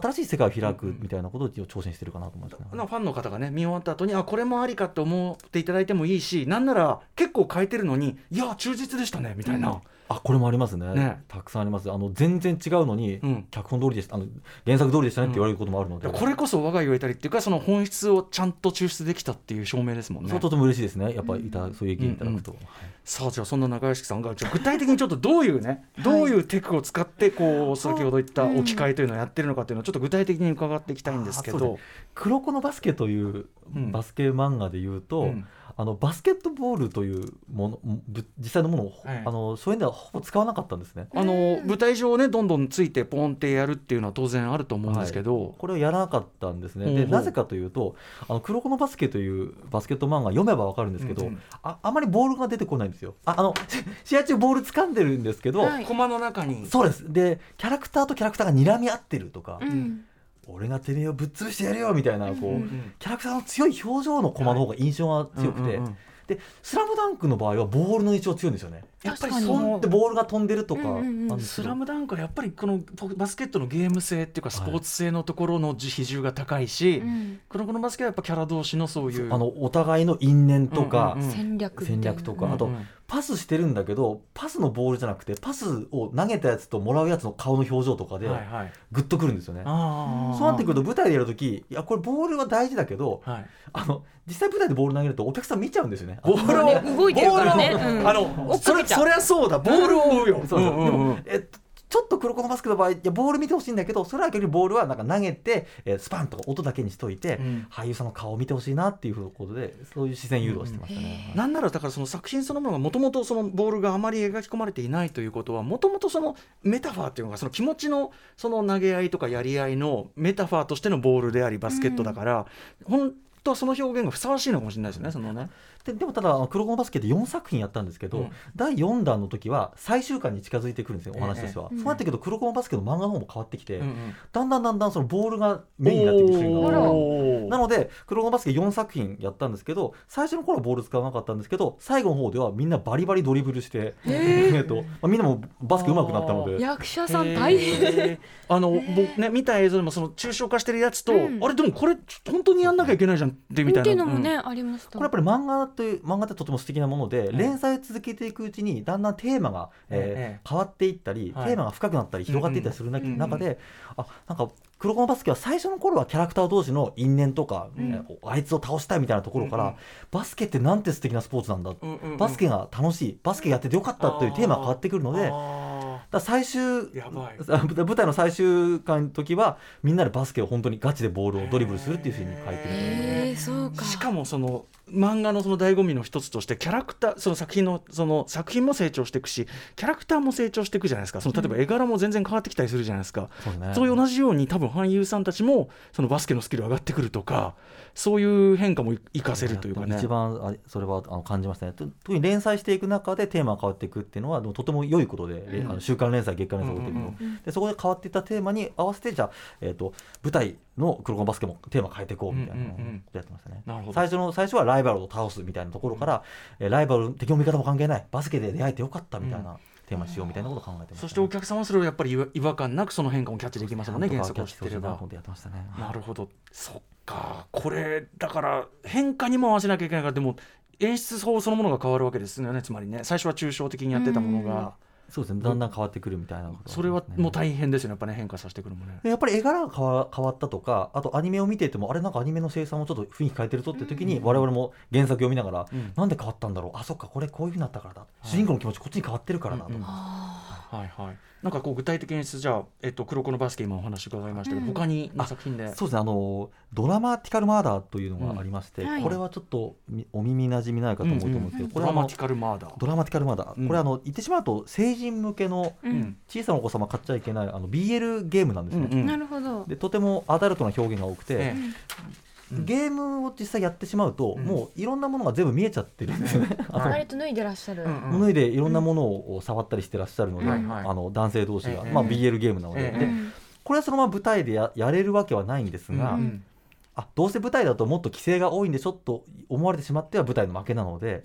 新しい世界を開くみたいなことを挑戦してるかなと思います、ね、ファンの方がね見終わった後にあこれもありかって思っていただいてもいいしなんなら結構変えてるのにいや忠実でしたねみたいな。うんあこれもありますね、ね、たくさんあります。あの全然違うのに、うん、脚本通りですあの原作通りでしたねって言われることもあるので、うん、これこそ我が言えたりっていうかその本質をちゃんと抽出できたっていう証明ですもんね。そうとても嬉しいですね。やっぱりいた、そういう意見いただくと、うんうん、さあじゃあそんな中屋敷さんが具体的にちょっとどういうねどういうテクを使ってこう先ほど言った置き換えというのをやってるのかというのをちょっと具体的に伺っていきたいんですけど「黒子のバスケ」というバスケ漫画でいうと、うん。あのバスケットボールというもの実際のものを、はい、あのそういうのはほぼ使わなかったんですね。あの舞台上ねどんどんついてポンってやるっていうのは当然あると思うんですけど、はい、これをやらなかったんですね。でなぜかというとあの黒子のバスケというバスケット漫画読めばわかるんですけど、うんうん、ああまりボールが出てこないんですよ。ああの [laughs] 試合中ボール掴んでるんですけど、はい、駒の中に。そうです。でキャラクターとキャラクターが睨み合ってるとか。うん。俺がてめえをぶっ潰してやるよみたいなこう、うんうん、キャラクターの強い表情の駒の方が印象が強くて、うんうんうんで「スラムダンクの場合はボールの位置を強いんですよね。やっぱりそんってボールが飛んでるとか、うんうん、スラムダンクはやっぱりこのバスケットのゲーム性っていうかスポーツ性のところの比重が高いし、はい、このこのバスケはやっぱキャラ同士のそういうあのお互いの因縁とか、うんうんうん、戦略戦略とか、あとパスしてるんだけどパスのボールじゃなくてパスを投げたやつともらうやつの顔の表情とかでグッとくるんですよね。はいはい、そうなってくると舞台でやるときいやこれボールは大事だけど、はい、あの実際舞台でボール投げるとお客さん見ちゃうんですよね。ボールを動いてるからね。あのそれそりゃそうだ。ボールを追うよ。そうそう、うんうん、でもえっとちょっと黒子のマスクの場合いやボール見てほしいんだけどそれは逆にボールはなんか投げて、えー、スパンと音だけにしといて、うん、俳優さんの顔を見てほしいなっていうことでそういう視線誘導してましたね。なんならだからその作品そのものがもともとそのボールがあまり描き込まれていないということはもともとそのメタファーっていうのがその気持ちのその投げ合いとかやり合いのメタファーとしてのボールでありバスケットだから、うん、本当はその表現がふさわしいのかもしれないですねそのね。ででもただ黒子のバスケで4作品やったんですけど、うん、第4弾の時は最終回に近づいてくるんですよお話としては、ええ、そうなったけど黒子のバスケの漫画の方も変わってきて、うんうん、だんだんだんだんそのボールがメインになってきてなので黒子のバスケ4作品やったんですけど最初の頃はボール使わなかったんですけど最後の方ではみんなバリバリドリブルして、えー、とまあ、みんなもバスケ上手くなったので。役者さん大変。あの僕ね見た映像でもその抽象化してるやつと、うん、あれでもこれ本当にやんなきゃいけないじゃんってみたいな。っていうのもね、うん、ありました。これやっぱり漫画という漫画ってとても素敵なもので、連載を続けていくうちにだんだんテーマが、えー変わっていったり、テーマが深くなったり広がっていったりする中で、あなんか黒子のバスケは最初の頃はキャラクター同士の因縁とか、うん、あいつを倒したいみたいなところから、うん。うん、バスケってなんて素敵なスポーツなんだ、うんうんうん、バスケが楽しいバスケやっててよかったというテーマが変わってくるので。だ最終舞台の最終回の時はみんなでバスケを本当にガチでボールをドリブルするっていうふうに書いてる、えうか。しかもその漫画のその醍醐味の一つとしてキャラクターその作品のその作品も成長していくしキャラクターも成長していくじゃないですか。その例えば絵柄も全然変わってきたりするじゃないですか、うん、そう、ね、そういう同じように多分俳優さんたちもそのバスケのスキル上がってくるとかそういう変化も生かせるというかね。一番あそれはあの感じましたね。特に連載していく中でテーマが変わっていくっていうのはとても良いことで、うん、あの週刊連載月刊連載をっていくの、でそこで変わっていったテーマに合わせてじゃあ、えーと、舞台の黒子バスケもテーマ変えていこうみたいなのをやってましたね、最初の最初はライバルを倒すみたいなところから、うん、ライバル敵も味方も関係ない。バスケで出会えてよかったみたいな。テーマしようみたいなことを考えて、ね、そしてお客様はそれをやっぱり違和感なくその変化もキャッチできますもんね原作を知ってれば、ね、なるほど。そっか。これだから変化にも合わせなきゃいけないからでも演出法そのものが変わるわけですよね。つまりね最初は抽象的にやってたものが。そうですね。だんだん変わってくるみたいな、ね、それはもう大変ですよね。やっぱね変化させてくるもね。やっぱり絵柄が変わ変わったとかあとアニメを見ていてもあれなんかアニメの生産もちょっと雰囲気変えてるとって時に、我々も原作読みながら、うん、なんで変わったんだろう？あそっかこれこういうふうになったからだ、主人公の気持ちこっちに変わってるからだと、うんうん、はいはいなんかこう具体的演出じゃあ、えっと、黒子のバスケ今お話伺いましたけど、うん、他にの作品で。そうですね。あのドラマティカルマーダーというのがありまして、うんはい、これはちょっとお耳なじみないかと思うと思うんですけど、うんうん、これはドラマティカルマーダー。ドラマティカルマーダー、これあの言ってしまうと成人向けの小さなお子様買っちゃいけないあの BL ゲームなんですね、なるほど。でとてもアダルトな表現が多くて、ええゲームを実際やってしまうと、もういろんなものが全部見えちゃってる。んですよね。割と脱いでらっしゃる。脱いでいろんなものを触ったりしてらっしゃるので、あの男性同士が、まあ BL ゲームなので、でこれはそのまま舞台でややれるわけはないんですが。あどうせ舞台だともっと規制が多いんでちょっと思われてしまっては舞台の負けなので、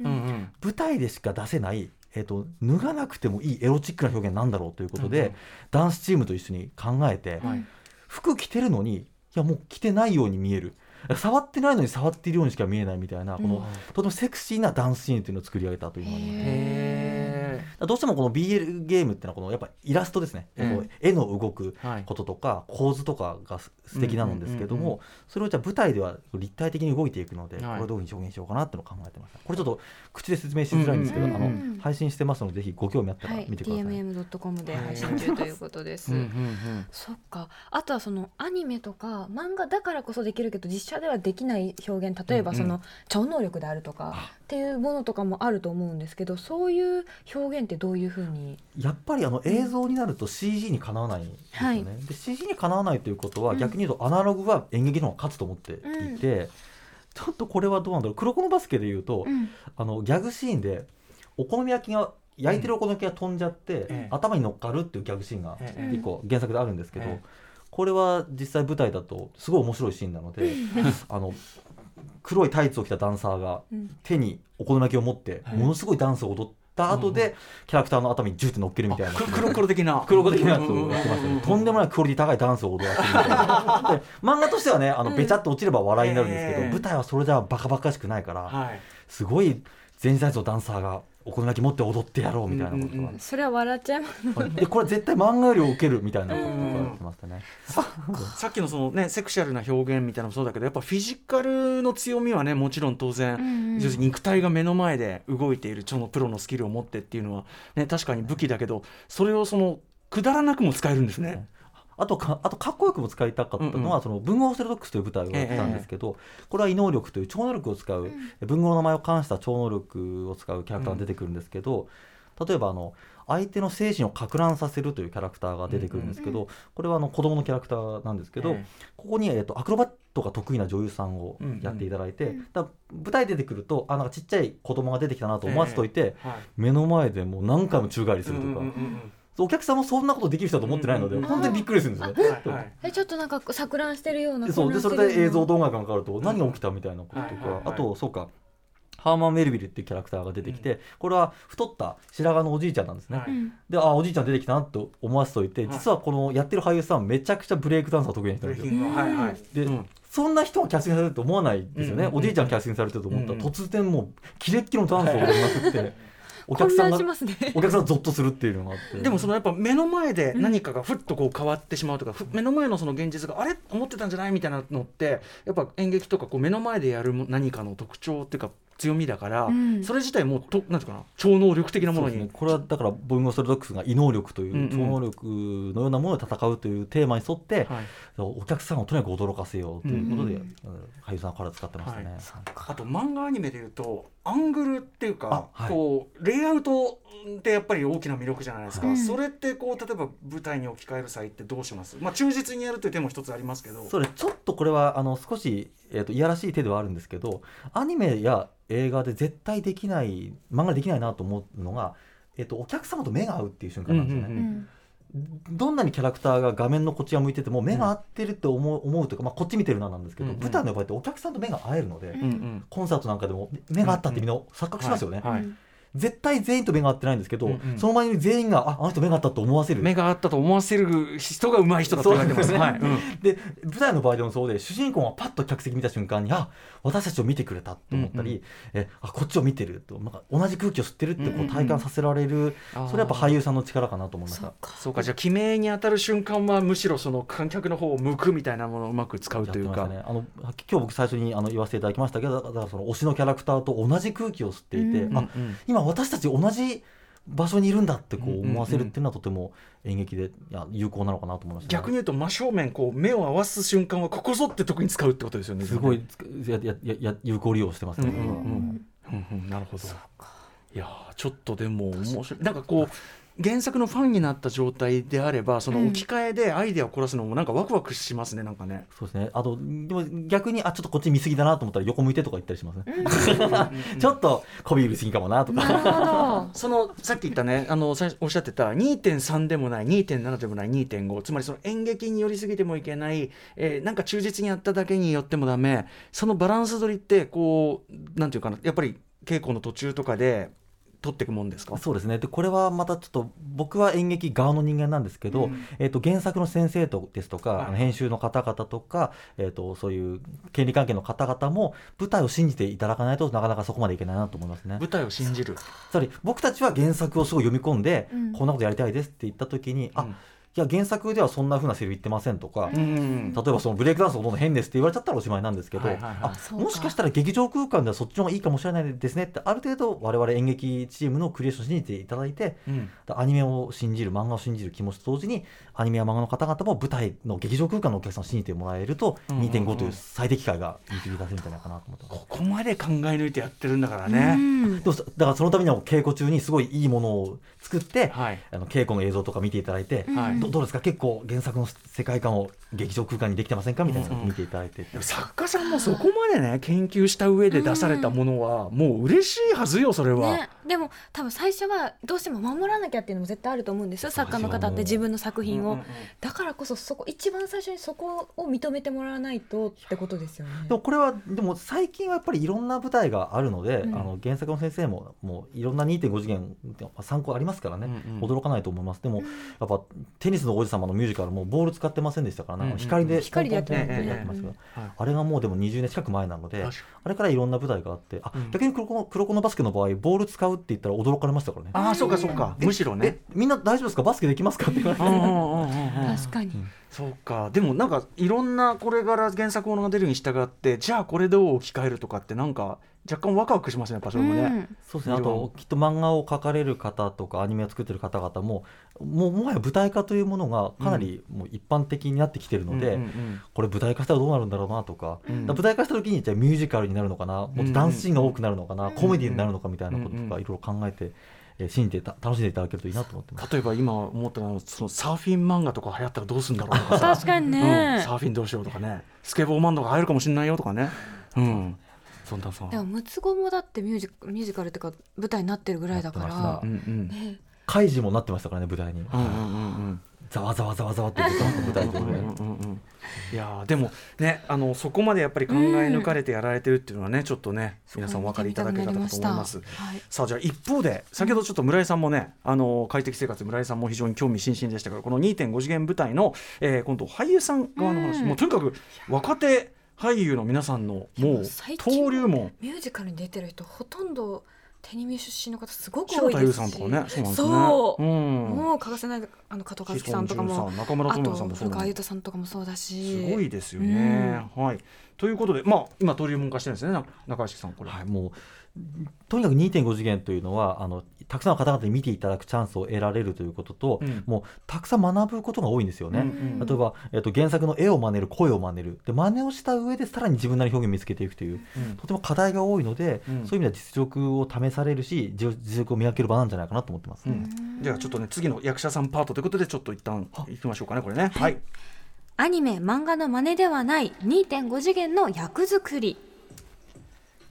舞台でしか出せないえーと、脱がなくてもいいエロチックな表現なんだろうということで、うんうん、ダンスチームと一緒に考えて、はい、服着てるのにいやもう着てないように見える触ってないのに触っているようにしか見えないみたいなこの、とてもセクシーなダンスシーンというのを作り上げたというのがありますどうしてもこの BL ゲームっていうのはこのやっぱイラストですね、うん、絵の動くこととか構図とかが素敵なんですけどもそれをじゃあ舞台では立体的に動いていくので、これをどういうふうに表現しようかなっていうのを考えてます。これちょっと口で説明しづらいんですけど、あの配信してますのでぜひご興味あったら。見てください、はい、tmm.com で配信中ということですそっかあとはそのアニメとか漫画だからこそできるけど実写ではできない表現例えばその超能力であるとかっていうものとかもあると思うんですけどそういう表現ってどういうふうに？やっぱりあの映像になると CG にかなわないんですよね、はい、で CG にかなわないということは逆に言うとアナログは演劇の方が勝つと思っていて、うん、ちょっとこれはどうなんだろう。黒子のバスケでいうと、うん、あのギャグシーンでお好み焼きが焼いてるお好み焼きが飛んじゃって、うん、頭に乗っかるっていうギャグシーンが一個原作であるんですけど、これは実際舞台だとすごい面白いシーンなのであの黒いタイツを着たダンサーが手にお好み焼きを持ってものすごいダンスを踊った後でキャラクターの頭にジューって乗っけるみたいな。黒黒的な。[laughs] 黒黒的なやつをやってましたね。とんでもないクオリティ高いダンスを踊らせるみたいな漫画としてはねあのべちゃっと落ちれば笑いになるんですけど、舞台はそれじゃバカバカしくないから、すごい全体のダンサーがお好み焼き持って踊ってやろうみたいなことが、うんうん、それは笑っちゃいますでこれ絶対漫画より受けるみたいなことが言ってましたね、さっきのそのねセクシャルな表現みたいなのもそうだけどやっぱフィジカルの強みはねもちろん当然、うんうん、肉体が目の前で動いている超のプロのスキルを持ってっていうのは、ね、確かに武器だけどそれをそのくだらなくも使えるんですね。あとかあとかっこよくも使いたかったのは、うんうん、その文豪ステルドックスという舞台をやったんですけど、ええ、これは異能力という超能力を使う、うん、文豪の名前を冠した超能力を使うキャラクターが出てくるんですけど、例えばあの相手の精神をか乱させるというキャラクターが出てくるんですけど、これはあの子供のキャラクターなんですけど、ここに、えー、とアクロバットが得意な女優さんをやっていただいて、だ舞台出てくるとあなんかちっちゃい子供が出てきたなと思わせといて、目の前でもう何回も宙返りするとか。お客さんもそんなことできる人だと思ってないので、本当にびっくりするんですよね。えちょっとなんか錯乱してるようなそう。でそれで映像動画がかかると何が起きたみたいなこととか、あとそうか。ハーマン・メルビルっていうキャラクターが出てきて、これは太った白髪のおじいちゃんなんですね。はい、であおじいちゃん出てきたなと思わせといて、実はこのやってる俳優さんめちゃくちゃブレイクダンサー得意な人なんですよ。はいはい、で、うん、そんな人がキャスティングされると思わないですよね、おじいちゃんキャスティングされてると思ったら、突然もうキレッキレのダンスを踊りまくって。[laughs] お客さんが、ね、お客さんゾッとするっていうのがあって。でもそのやっぱ目の前で何かがふっとこう変わってしまうとか、うん、目の前のその現実があれ？思ってたんじゃない？みたいなのってやっぱ演劇とかこう目の前でやる何かの特徴っていうか強みだから、うん、それ自体もとなんていうかな超能力的なものに、ね、これはだからボイング・ストレドックスが異能力という超能力のようなもので戦うというテーマに沿って、はい、お客さんをとにかく驚かせようということで、うんうん、俳優さんから使ってましたね、はい、あと漫画アニメでいうとアングルっていうか、はい、こうレイアウトってやっぱり大きな魅力じゃないですか、はい、それってこう例えば舞台に置き換える際ってどうします？まあ忠実にやるという手も一つありますけど。それちょっとこれはあの少し、えーと、いやらしい手ではあるんですけどアニメや映画で絶対できない漫画できないなと思うのが、えーと、お客様と目が合うっていう瞬間なんですよね。うんうんうんどんなにキャラクターが画面のこっち側向いてても目が合ってるって思う,、思うというか、まあ、こっち見てるななんですけど、うんうん、舞台の場合ってお客さんと目が合えるので、うんうん、コンサートなんかでも目が合ったってみんな錯覚しますよね。はいはい絶対全員と目が合ってないんですけど、うんうん、その前に全員がああの人目が合ったと思わせる。目が合ったと思わせる人が上手い人だと言われてますね。はい、で舞台の場合でもそうで主人公がパッと客席見た瞬間にあ私たちを見てくれたと思ったり、うんうん、えあこっちを見てるとなんか同じ空気を吸ってるってこう体感させられる、うんうん、それやっぱ俳優さんの力かなと思いましたそうかじゃあ記名に当たる瞬間はむしろその観客の方を向くみたいなものをうまく使うというか、ね、あの今日僕最初にあの言わせていただきましたけどだからその推しのキャラクターと同じ空気を吸っていて、うんうん、あ今私たち同じじ場所にいるんだってこう思わせるっていうのはとても演劇でいや有効なのかなと思いました、ね、逆に言うと真正面こう目を合わす瞬間はここぞって特に使うってことですよねすごいややや有効利用してますね、うんうんうん。うん、なるほど。いやちょっとでも面白い。なんかこう原作のファンになった状態であればその置き換えでアイデアを凝らすのもなんかワクワクしますねなんかね。そうですね。あとでも逆にあちょっとこっち見すぎだなと思ったら横向いてとか言ったりしますね。ちょっとこび売りすぎかもなとか。そのさっき言ったねあのおっしゃってた2.3でもない2.7でもない2.5つまりその演劇に寄りすぎてもいけない、えー、なんか忠実にやっただけによってもダメ。そのバランス取りってこうなんていうかなやっぱり稽古の途中とかで取っていくもんですか？そうですね。でこれはまたちょっと僕は演劇側の人間なんですけど、うん、えー、と原作の先生とですとか、はい、編集の方々とか、えー、とそういう権利関係の方々も舞台を信じていただかないとなかなかそこまでいけないなと思いますね。舞台を信じる。つまり僕たちは原作をすごい読み込んで、う。ん、こんなことやりたいですって言った時に、う。ん、あいや原作ではそんなふうなセリフ言ってませんとか、うん、例えばそのブレイクダンスがどんどん変ですって言われちゃったらおしまいなんですけど、はいはいはい、あもしかしたら劇場空間ではそっちの方がいいかもしれないですねってある程度我々演劇チームのクリエーションを信じていただいて、うん、アニメを信じる漫画を信じる気持ちと同時にアニメや漫画の方々も舞台の劇場空間のお客さんを信じてもらえると、2.5という最適解が導き出せるんじゃないかなと思ってここまで考え抜いてやってるんだからね。だからそのためには稽古中にすごいいいものを作って、はい、あの稽古の映像とか見ていただいて、はい、どどうですか？結構原作の世界観を劇場空間にできてませんか？みたいなのを見ていただいて、作家さんもそこまでね研究した上で出されたものは、もう嬉しいはずよそれは、ね、でも多分最初はどうしても守らなきゃっていうのも絶対あると思うんですよ。作家の方って自分の作品を、うんうんうん、だからこそそこ一番最初にそこを認めてもらわないとってことですよね。でもこれはでも最近はやっぱりいろんな舞台があるので、うん、あの原作の先生ももういろんな2.5次元参考ありますからね、うんうん、驚かないと思います。でも、やっぱテニスの王子様のミュージカルもボール使ってませんでしたから、ね、光で光でやってますけど、あれがもうでも20年近く前なのであれからいろんな舞台があってあ、逆に黒子の黒子のバスケの場合ボール使うって言ったら驚かれましたからね。ああそうかそうか。むしろね。みんな大丈夫ですか？バスケできますか？って言われて。確かに、そうか。でもなんかいろんなこれから原作ものが出るに従ってじゃあこれどう置き換えるとかってなんか若干ワクワクしますねやっぱそれもね、うん、そうですね。あときっと漫画を描かれる方とかアニメを作ってる方々ももうもはや舞台化というものがかなりもう一般的になってきてるので、うん、これ舞台化したらどうなるんだろうなとか。うん、か舞台化した時にじゃあミュージカルになるのかな？もっとダンスシーンが多くなるのかな、コメディになるのかみたいなこととかいろいろ考えて。えー、信じて楽しんでいただけるといいなと思ってます。例えば今思ったのはそのサーフィン漫画とか流行ったらどうするんだろうとか確かにね、うん、サーフィンどうしようとかね。スケボーマンドが入るかもしれないよとかね。うんそんなさ。でもムツゴもだってミュージミュージカルっていうか舞台になってるぐらいだから、うんうん。ね、カイジもなってましたからね舞台に。うんうんうん。うんざわざわざわざわって言って舞台上で、いやでもねあのそこまでやっぱり考え抜かれてやられてるっていうのはね、ちょっとね皆さんお分かりいただけたかと思います。はい、さあじゃあ一方で先ほどちょっと村井さんもね、あの快適生活村井さんも非常に興味津々でしたからこの2.5次元舞台の、えー、今度俳優さん側の話、もうとにかく若手俳優の皆さんのもう登竜門ミュージカルに出てる人ほとんど手に見出身の方すごく多いですし、ね、そうなんですね。そう、うん、もう欠かせないあの加藤和樹さんとかも、中村智也さんもそう、古川優太さんとかもそうだし、すごいですよね。うん、はい。ということで、まあ今登竜門化してるんですね、中橋さんこれ。はい、もうとにかく2.5次元というのはあのたくさんの方々に見ていただくチャンスを得られるということと、うん、もうたくさん学ぶことが多いんですよね。うんうん、例えば、えっと、原作の絵を真似る声を真似る。で真似をした上でさらに自分なり表現を見つけていくという、うん、とても課題が多いので、うん、そういう意味では実力を試されるし実力を磨ける場なんじゃないかなと思ってます。じゃあちょっとね次の役者さんパートということでちょっと一旦い。きましょうかねこれね。はい、アニメ漫画の真似ではない2.5次元の役作り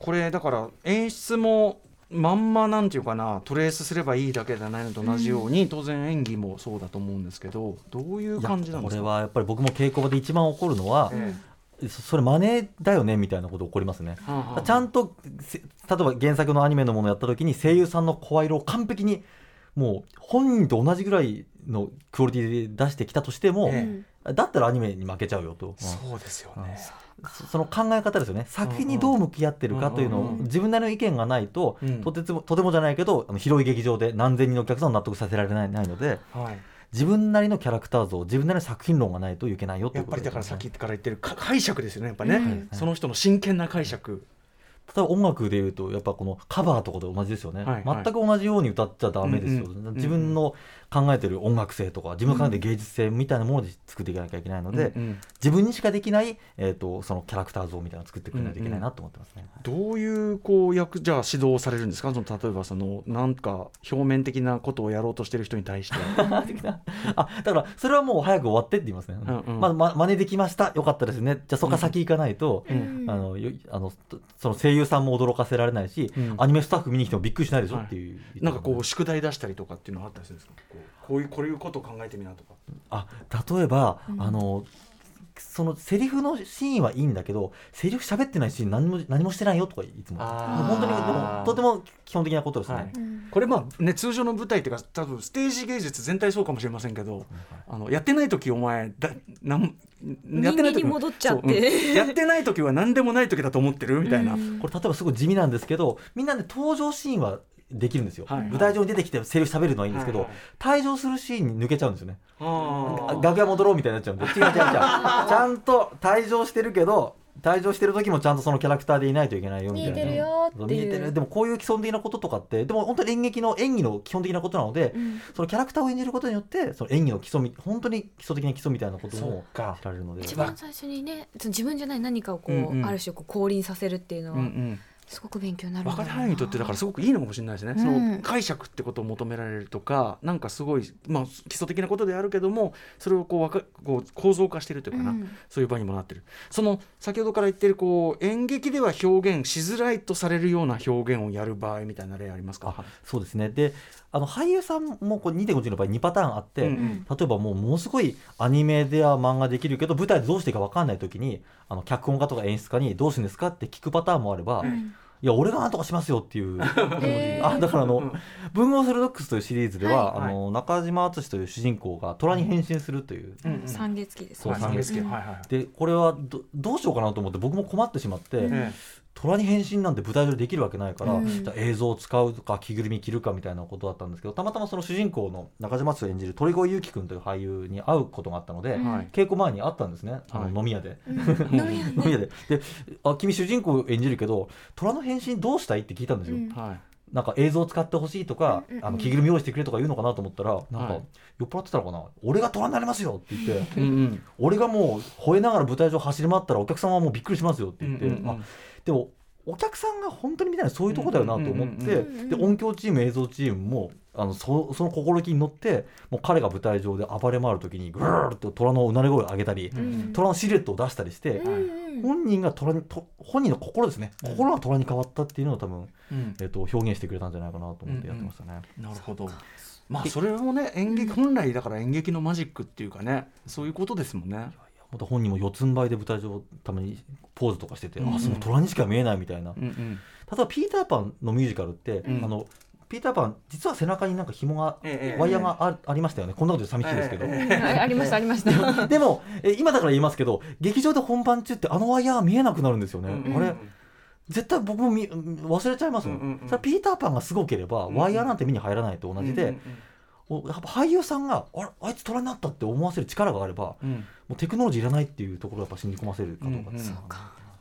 これだから演出もまんまなんていうかなトレースすればいいだけじゃないのと同じように、うん、当然演技もそうだと思うんですけどどういう感じなんですか？これはやっぱり僕も稽古場で一番起こるのは、ええ、それ真似だよねみたいなこと起こりますね、はあはあ、ちゃんと例えば原作のアニメのものをやった時に声優さんの声色を完璧にもう本人と同じぐらいのクオリティで出してきたとしても、ええ、だったらアニメに負けちゃうよと。そうですよね、その考え方ですよね。作品にどう向き合ってるかというのを自分なりの意見がないと、とてもとてもじゃないけどあの広い劇場で何千人のお客さんを納得させられないないので。はい。自分なりのキャラクター像自分なりの作品論がないといけないよってやっぱりだからさっきから言ってる解釈ですよねやっぱね、うん、その人の真剣な解釈。例えば音楽でいうとやっぱこのカバーとかと同じですよね、はい。はい、全く同じように歌っちゃダメですよ、うんうん、自分の考えてる音楽性とか自分が考えてる芸術性みたいなもので作っていかなきゃいけないので、うんうん、自分にしかできない、えーと、そのキャラクター像みたいなのを作ってくれないといけないなと思ってますね。うんうん、どういうこう役じゃあ指導されるんですか？その例えばそのなんか表面的なことをやろうとしてる人に対して。[laughs] あだからそれはもう早く終わってって言いますね、うんうん、まあ、ま真似できました。よかったですね。じゃあそこから先行かないと、うん、あのあのその声優さんも驚かせられないし、うん、アニメスタッフ見に来てもびっくりしないでしょっていう、はい、なんかこう宿題出したりとかっていうのはあったりするんですか？こういうこういうことを考えてみなとか。あ例えば、うん、あのそのセリフのシーンはいいんだけどセリフ喋ってないシーン何も何もしてないよとかいつも。本当にでもとても基本的なことですね、はい、これまあね通常の舞台っていうか多分ステージ芸術全体そうかもしれませんけど、あのやってない時お前だなんやってない時戻っちゃって、うん、やってない時は何でもない時だと思ってるみたいな、これ例えばすごい地味なんですけどみんなで登場シーンはできるんですよ、はいはい、舞台上に出てきてセリフ喋るのはいいんですけど、はいはい、退場するシーンに抜けちゃうんですよね。楽屋戻ろうみたいになっちゃうんで違う違う違う。[laughs] ちゃんと退場してるけど退場してる時もちゃんとそのキャラクターでいないといけないよみたいな。見えてるよ見えてるでもこういう基本的なこととかってでも本当に演劇の演技の基本的なことなので、うん、そのキャラクターを演じることによってその演技の基礎本当に基礎的な基礎みたいなことも知られるので。一番最初にね自分じゃない何かをこう、うんうん、ある種こう降臨させるっていうのは、うんうんすごく勉強になる若手俳優にとってだからすごくいいのかもしれないですね、うん、その解釈ってことを求められるとかなんかすごい、まあ、基礎的なことであるけどもそれをこうわかこう構造化しているというかな、うん、そういう場にもなってる。その先ほどから言ってるこう演劇では表現しづらいとされるような表現をやる場合みたいな例ありますか？そうですね。であの俳優さんもこう2.5の場合2パターンあって、うんうん、例えばもうものすごいアニメでは漫画できるけど舞台でどうしていいか分かんない時にあの脚本家とか演出家にどうするんですかって聞くパターンもあれば、うんいや俺がなんとかしますよっていう。[laughs] あだからあの「文豪セルドックス」というシリーズでは、はい、あの中島敦という主人公が虎に変身するという、うんうん、三月期ですそう三月期、はいはい、でこれはどどうしようかなと思って僕も困ってしまって、うん、虎に変身なんて舞台上でできるわけないから、うん、じゃ映像を使うとか着ぐるみ着るかみたいなことだったんですけどたまたまその主人公の中島敦演じる鳥越祐樹君という俳優に会うことがあったので、うん、稽古前に会ったんですね。あの飲み屋で、[laughs] 飲み屋で。で。あ「君主人公演じるけど虎の変身どうしたい?」って聞いたんですよ。はいなんか映像を使ってほしいとか、あの着ぐるみ用意してくれとか言うのかなと思ったら、なんか、酔っ払ってたのかな？俺が虎になりますよって言って、うんうん、[laughs] 俺がもう吠えながら舞台上走り回ったらお客さんはもうびっくりしますよって言って、うんうんうん、あでもお客さんが本当に見たいなそういうとこだよなと思って、で音響チーム映像チームもあのそその心意気に乗ってもう彼が舞台上で暴れ回る時にぐーっと虎のうなり声を上げたり、うん、虎のシルエットを出したりして、うん、本人が虎にと本人の心ですね、心が虎に変わったっていうのを多分、えー、と表現してくれたんじゃないかなと思ってやってましたね。なるほど。まあそれもね演劇本来だから演劇のマジックっていうかねそういうことですもんね。また本人も四つん這いで舞台上ためにポーズとかしてて、うんうん、あその虎にしか見えないみたいな、うんうん、例えばピーターパンのミュージカルって、うん、あのピーターパン実は背中になんか紐が、ええ、ワイヤーがあ,、ありましたよね。こんなことで寂しいですけど、え、ありましたありました。[laughs] でもえ今だから言いますけど劇場で本番中ってあのワイヤー見えなくなるんですよね、うんうん、あれ絶対僕もみ忘れちゃいますもん、うんうんうん、それピーターパンがすごければ、ワイヤーなんて目に入らないと同じで、うんうんうん。やっぱ俳優さんがああいつ虎になったって思わせる力があれば、うん、もうテクノロジーいらないっていうところをやっぱ信じ込ませるかどうかで。す、うんうん、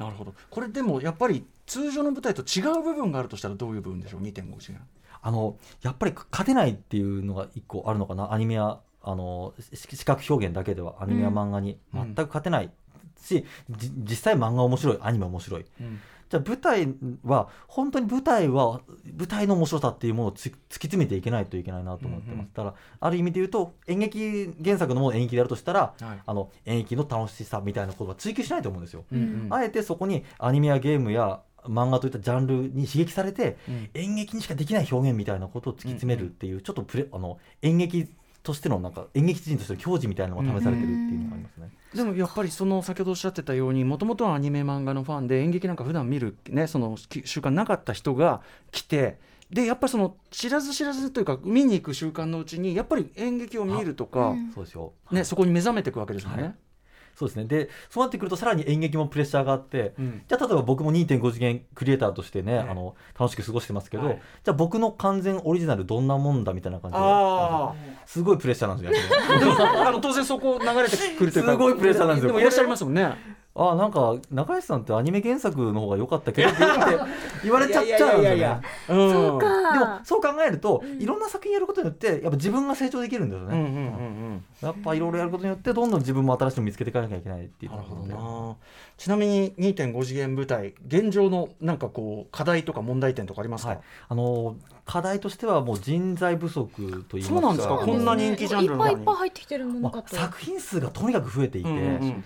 なるほど。これでもやっぱり通常の舞台と違う部分があるとしたらどういう部分でしょう？2.5次元あのやっぱり勝てないっていうのが一個あるのかな？アニメやあの視覚表現だけではアニメや漫画に。全く勝てないし、うん、実際漫画面白いアニメ面白い、うん。じゃあ舞台は本当に舞台は舞台の面白さっていうものを突き詰めていけないといけないなと思ってます、うんうん、だからある意味で言うと演劇原作のものを演劇でやるとしたら、はい、あの演劇の楽しさみたいなことは追求しないと思うんですよ、うんうん、あえてそこにアニメやゲームや漫画といったジャンルに刺激されて、うん、演劇にしかできない表現みたいなことを突き詰めるっていう、うん。うん、ちょっとプレあの演劇としてのなんか演劇人としての矜持みたいなのが試されてるっていうのがありますね。でもやっぱりその先ほどおっしゃってたようにもともとはアニメ漫画のファンで演劇なんか普段見る、ね、その習慣なかった人が来てでやっぱりその知らず知らずというか見に行く習慣のうちにやっぱり演劇を見るとか、そうですよ。ね、そこに目覚めていくわけですよね。はいそうですね。でそうなってくるとさらに演劇もプレッシャーがあって、うん、じゃあ例えば僕も2.5次元クリエイターとしてね、あの楽しく過ごしてますけど、はい、じゃあ僕の完全オリジナルどんなもんだみたいな感じですごいプレッシャーなんですよあの当然そこ流れてくるというかすごいプレッシャーなんですよ。でもいらっしゃいますもんねあなんか中西さんってアニメ原作の方が良かったけどって言 [laughs] われちゃっちゃうんですよね。そうか。でもそう考えると、いろんな作品やることによってやっぱ自分が成長できるんですよね。やっぱいろいろやることによってどんどん自分も新しいの見つけていかなきゃいけないっていうなるほどな。ちなみに2.5次元舞台現状のなんかこう課題とか問題点とかありますか、はい、あの課題としてはもう人材不足といいますか。そうなんですか。こんな人気ジャンルの。いっぱいいっぱい入ってきてるものかと、まあ、作品数がとにかく増えていて、うんうん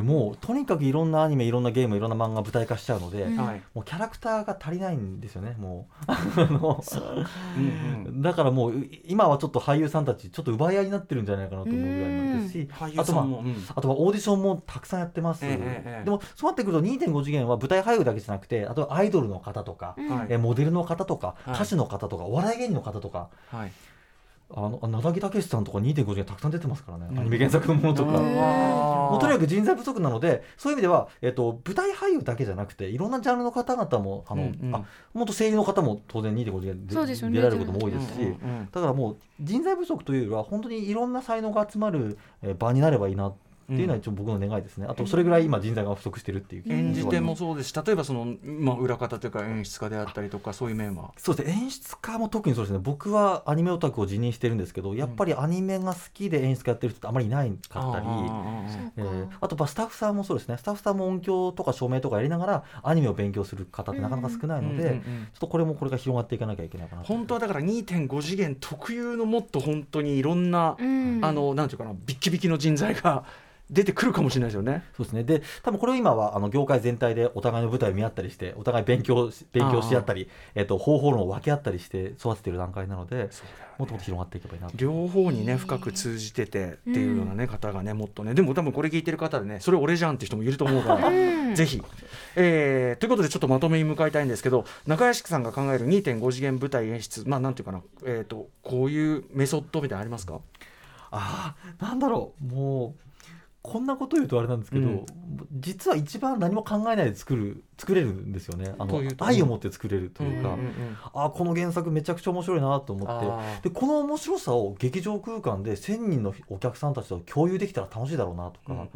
もうとにかくいろんなアニメいろんなゲームいろんな漫画舞台化しちゃうので、うん、もうキャラクターが足りないんですよねもう。だからもう今はちょっと俳優さんたちちょっと奪い合いになってるんじゃないかなと思うぐらいなんですし、あとは、うん、あとはオーディションもたくさんやってます、えー、でもそうなってくると2.5次元は舞台俳優だけじゃなくてあとはアイドルの方とか、うん、えモデルの方とか、歌手の方とかお笑い芸人の方とか、はいあの名崎武さんとか2.5次元たくさん出てますからね、うん、アニメ原作のものとか、もうとにかく人材不足なのでそういう意味では、えーと、舞台俳優だけじゃなくていろんなジャンルの方々もあの、うんうん、あもっと声優の方も当然2.5次元で、ね、出られることも多いですし、うんうんうん、だからもう人材不足というよりは本当にいろんな才能が集まる場になればいいなっていうのは一応僕の願いですね、あとそれぐらい今人材が不足してるっていう演じ手もそうです。し例えばその、まあ、裏方というか演出家であったりとかそういう面は。そうですね。演出家も特にそうですね。僕はアニメオタクを辞任してるんですけどやっぱりアニメが好きで演出家やってる人ってあまりいないかったり、えー、あとスタッフさんもそうですね。スタッフさんも音響とか照明とかやりながらアニメを勉強する方ってなかなか少ないので、ちょっとこれもこれが広がっていかなきゃいけないかな。本当はだから2.5次元特有のもっと本当にいろんな、うん、あのなんていうかなビッキビキの人材が出てくるかもしれないですよね。そうですね。で、多分これを今はあの業界全体でお互いの舞台を見合ったりして、お互い勉強勉強し合ったり、えっ、と方法論を分け合ったりして育てている段階なので、ね、もっともっと広がっていけばいいな両方にね深く通じててっていうようなね、方がねもっとね、でも多分これ聞いてる方でね、それ俺じゃんって人もいると思うから、[laughs] [laughs] ぜひ、えー。ということでちょっとまとめに向かいたいんですけど、中屋敷さんが考える2.5次元舞台演出、まあなんていうかな、えっ、ー、とこういうメソッドみたいなありますか？ああ、なんだろう、もう。こんなこと言うとあれなんですけど、うん、実は一番何も考えないで作る作れるんですよね。あの愛を持って作れるというか、うんうんうん、あこの原作めちゃくちゃ面白いなと思って。でこの面白さを劇場空間で1,000人のお客さんたちと共有できたら楽しいだろうなとか。うんうん。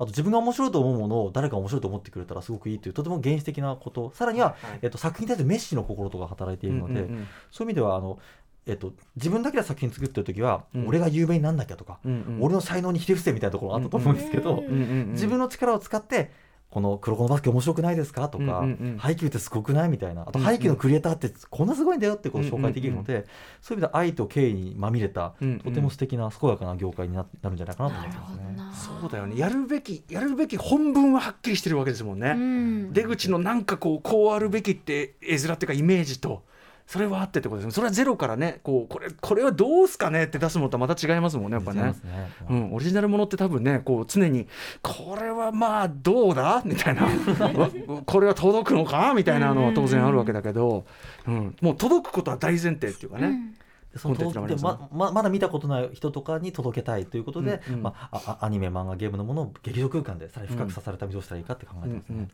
あと自分が面白いと思うものを誰か面白いと思ってくれたらすごくいいというとても原始的なこと。さらには、はい、えっと、作品に対するメッシの心とか働いているので、うんうんうん、そういう意味ではあのえっと、自分だけで作品作ってる時は、うん、俺が有名になんなきゃとか、うんうん、俺の才能にひれ伏せみたいなところあったと思うんですけど、自分の力を使ってこの黒子のバスケ面白くないですかとか、うんうんうん、ハイキューってすごくないみたいなあと、ハイキューのクリエイターってこんなすごいんだよってことを紹介できるので、うんうんうん、そういう意味で愛と敬意にまみれた、うんうん、とても素敵な健やかな業界になるんじゃないかなと思いますね。そうだよね。やるべきやるべき本分ははっきりしてるわけですもんね。うん、出口のなんかこうこうあるべきって絵面っていうかイメージとそれはあってってことですね。それはゼロからねこうこれこれはどうすかね？って出すものとまた違いますもんねやっぱね、ね、うん、オリジナルものって多分ねこう常にこれはまあどうだ？みたいな。[laughs] これは届くのか？みたいなのは当然あるわけだけど、うん、もう届くことは大前提っていうかね、うん。そのでまままだ見たことない人とかに届けたいということで、うん。うん、まあ、アニメ漫画ゲームのものを劇場空間でさらに深く刺されたどうしたらいいかって考えてますね。うんうん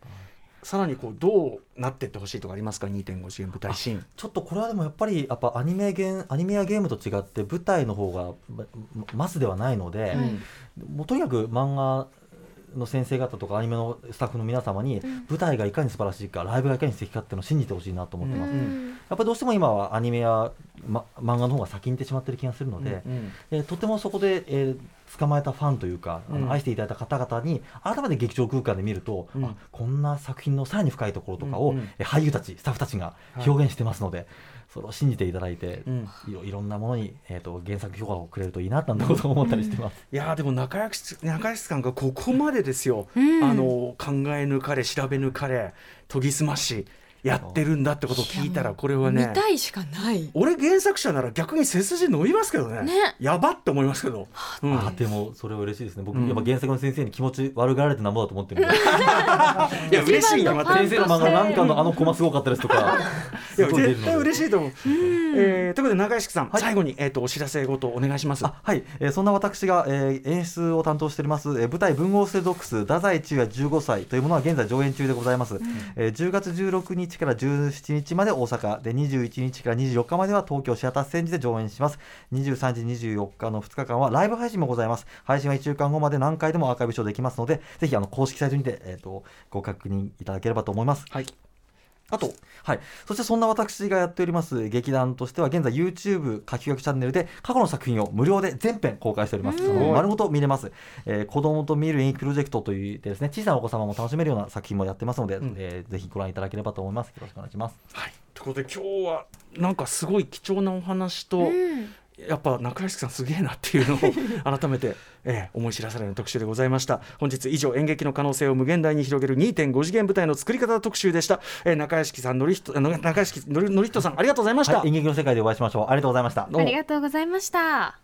さらにこうどうなっていってほしいとかありますか？2.5次元舞台シーンちょっとこれはでもやっぱりやっぱアニメゲーアニメやゲームと違って舞台の方がマスではないので、うん、もうとにかく漫画の先生方とかアニメのスタッフの皆様に舞台がいかに素晴らしいかライブがいかに素敵かっていうのを信じてほしいなと思ってます、うん、やっぱりどうしても今はアニメや、ま、漫画の方が先に行ってしまってる気がするので、うんうん、えー、とてもそこで、えー、捕まえたファンというか、あの愛していただいた方々に改めて劇場空間で見ると、うん、あこんな作品のさらに深いところとかを、うんうん、俳優たちスタッフたちが表現してますので、はい、それを信じていただいて、うん、いろんなものに、えーと、原作評価をくれるといいななんてことを思ったりしてます、いやでも中屋中屋さんがここまでですよ、あの考え抜かれ調べ抜かれ研ぎ澄ましやってるんだってことを聞いたらこれはね見たいしかない。俺原作者なら逆に背筋伸びますけどね、ね、やばって思いますけど、うん、あでもそれは嬉しいですね。僕、うん、やっぱ原作の先生に気持ち悪がられてなんぼだと思ってるんで。[laughs] いや嬉しいよ。先生の漫画なんかのあのコマすごかったですとかいや絶対嬉しいと思う、えー、ということで中石さん、はい、最後に、えーと、お知らせごとお願いします。はい、えー、そんな私が、えー、演出を担当しております、えー、舞台文豪ステドックス太宰中也15歳というものは現在上演中でございます、うん、えー、10月16日から17日まで大阪。で21日から24日までは東京シアターステージで上演します。23時24日の2日間はライブ配信もございます。配信は1週間後まで何回でもアーカイブ視聴できますのでぜひあの公式サイトにて、えーと、ご確認いただければと思います。はい。あと、はい。そしてそんな私がやっております劇団としては、現在 YouTube 書き書きチャンネルで過去の作品を無料で全編公開しております。丸ごと見れます。えー、子供と見る演劇プロジェクトというですね、小さなお子様も楽しめるような作品もやってますので、うん、えー、ぜひご覧いただければと思います。よろしくお願いします。はい。ということで今日はなんかすごい貴重なお話と、うんやっぱ中屋さんすげえなっていうのを [laughs] 改めて、えー、思い知らされる特集でございました。本日以上演劇の可能性を無限大に広げる2.5次元舞台の作り方特集でした、えー、中屋敷さんのりひと中屋敷のりのりひとさんありがとうございました、はい、演劇の世界でお会いしましょう。ありがとうございました。ありがとうございました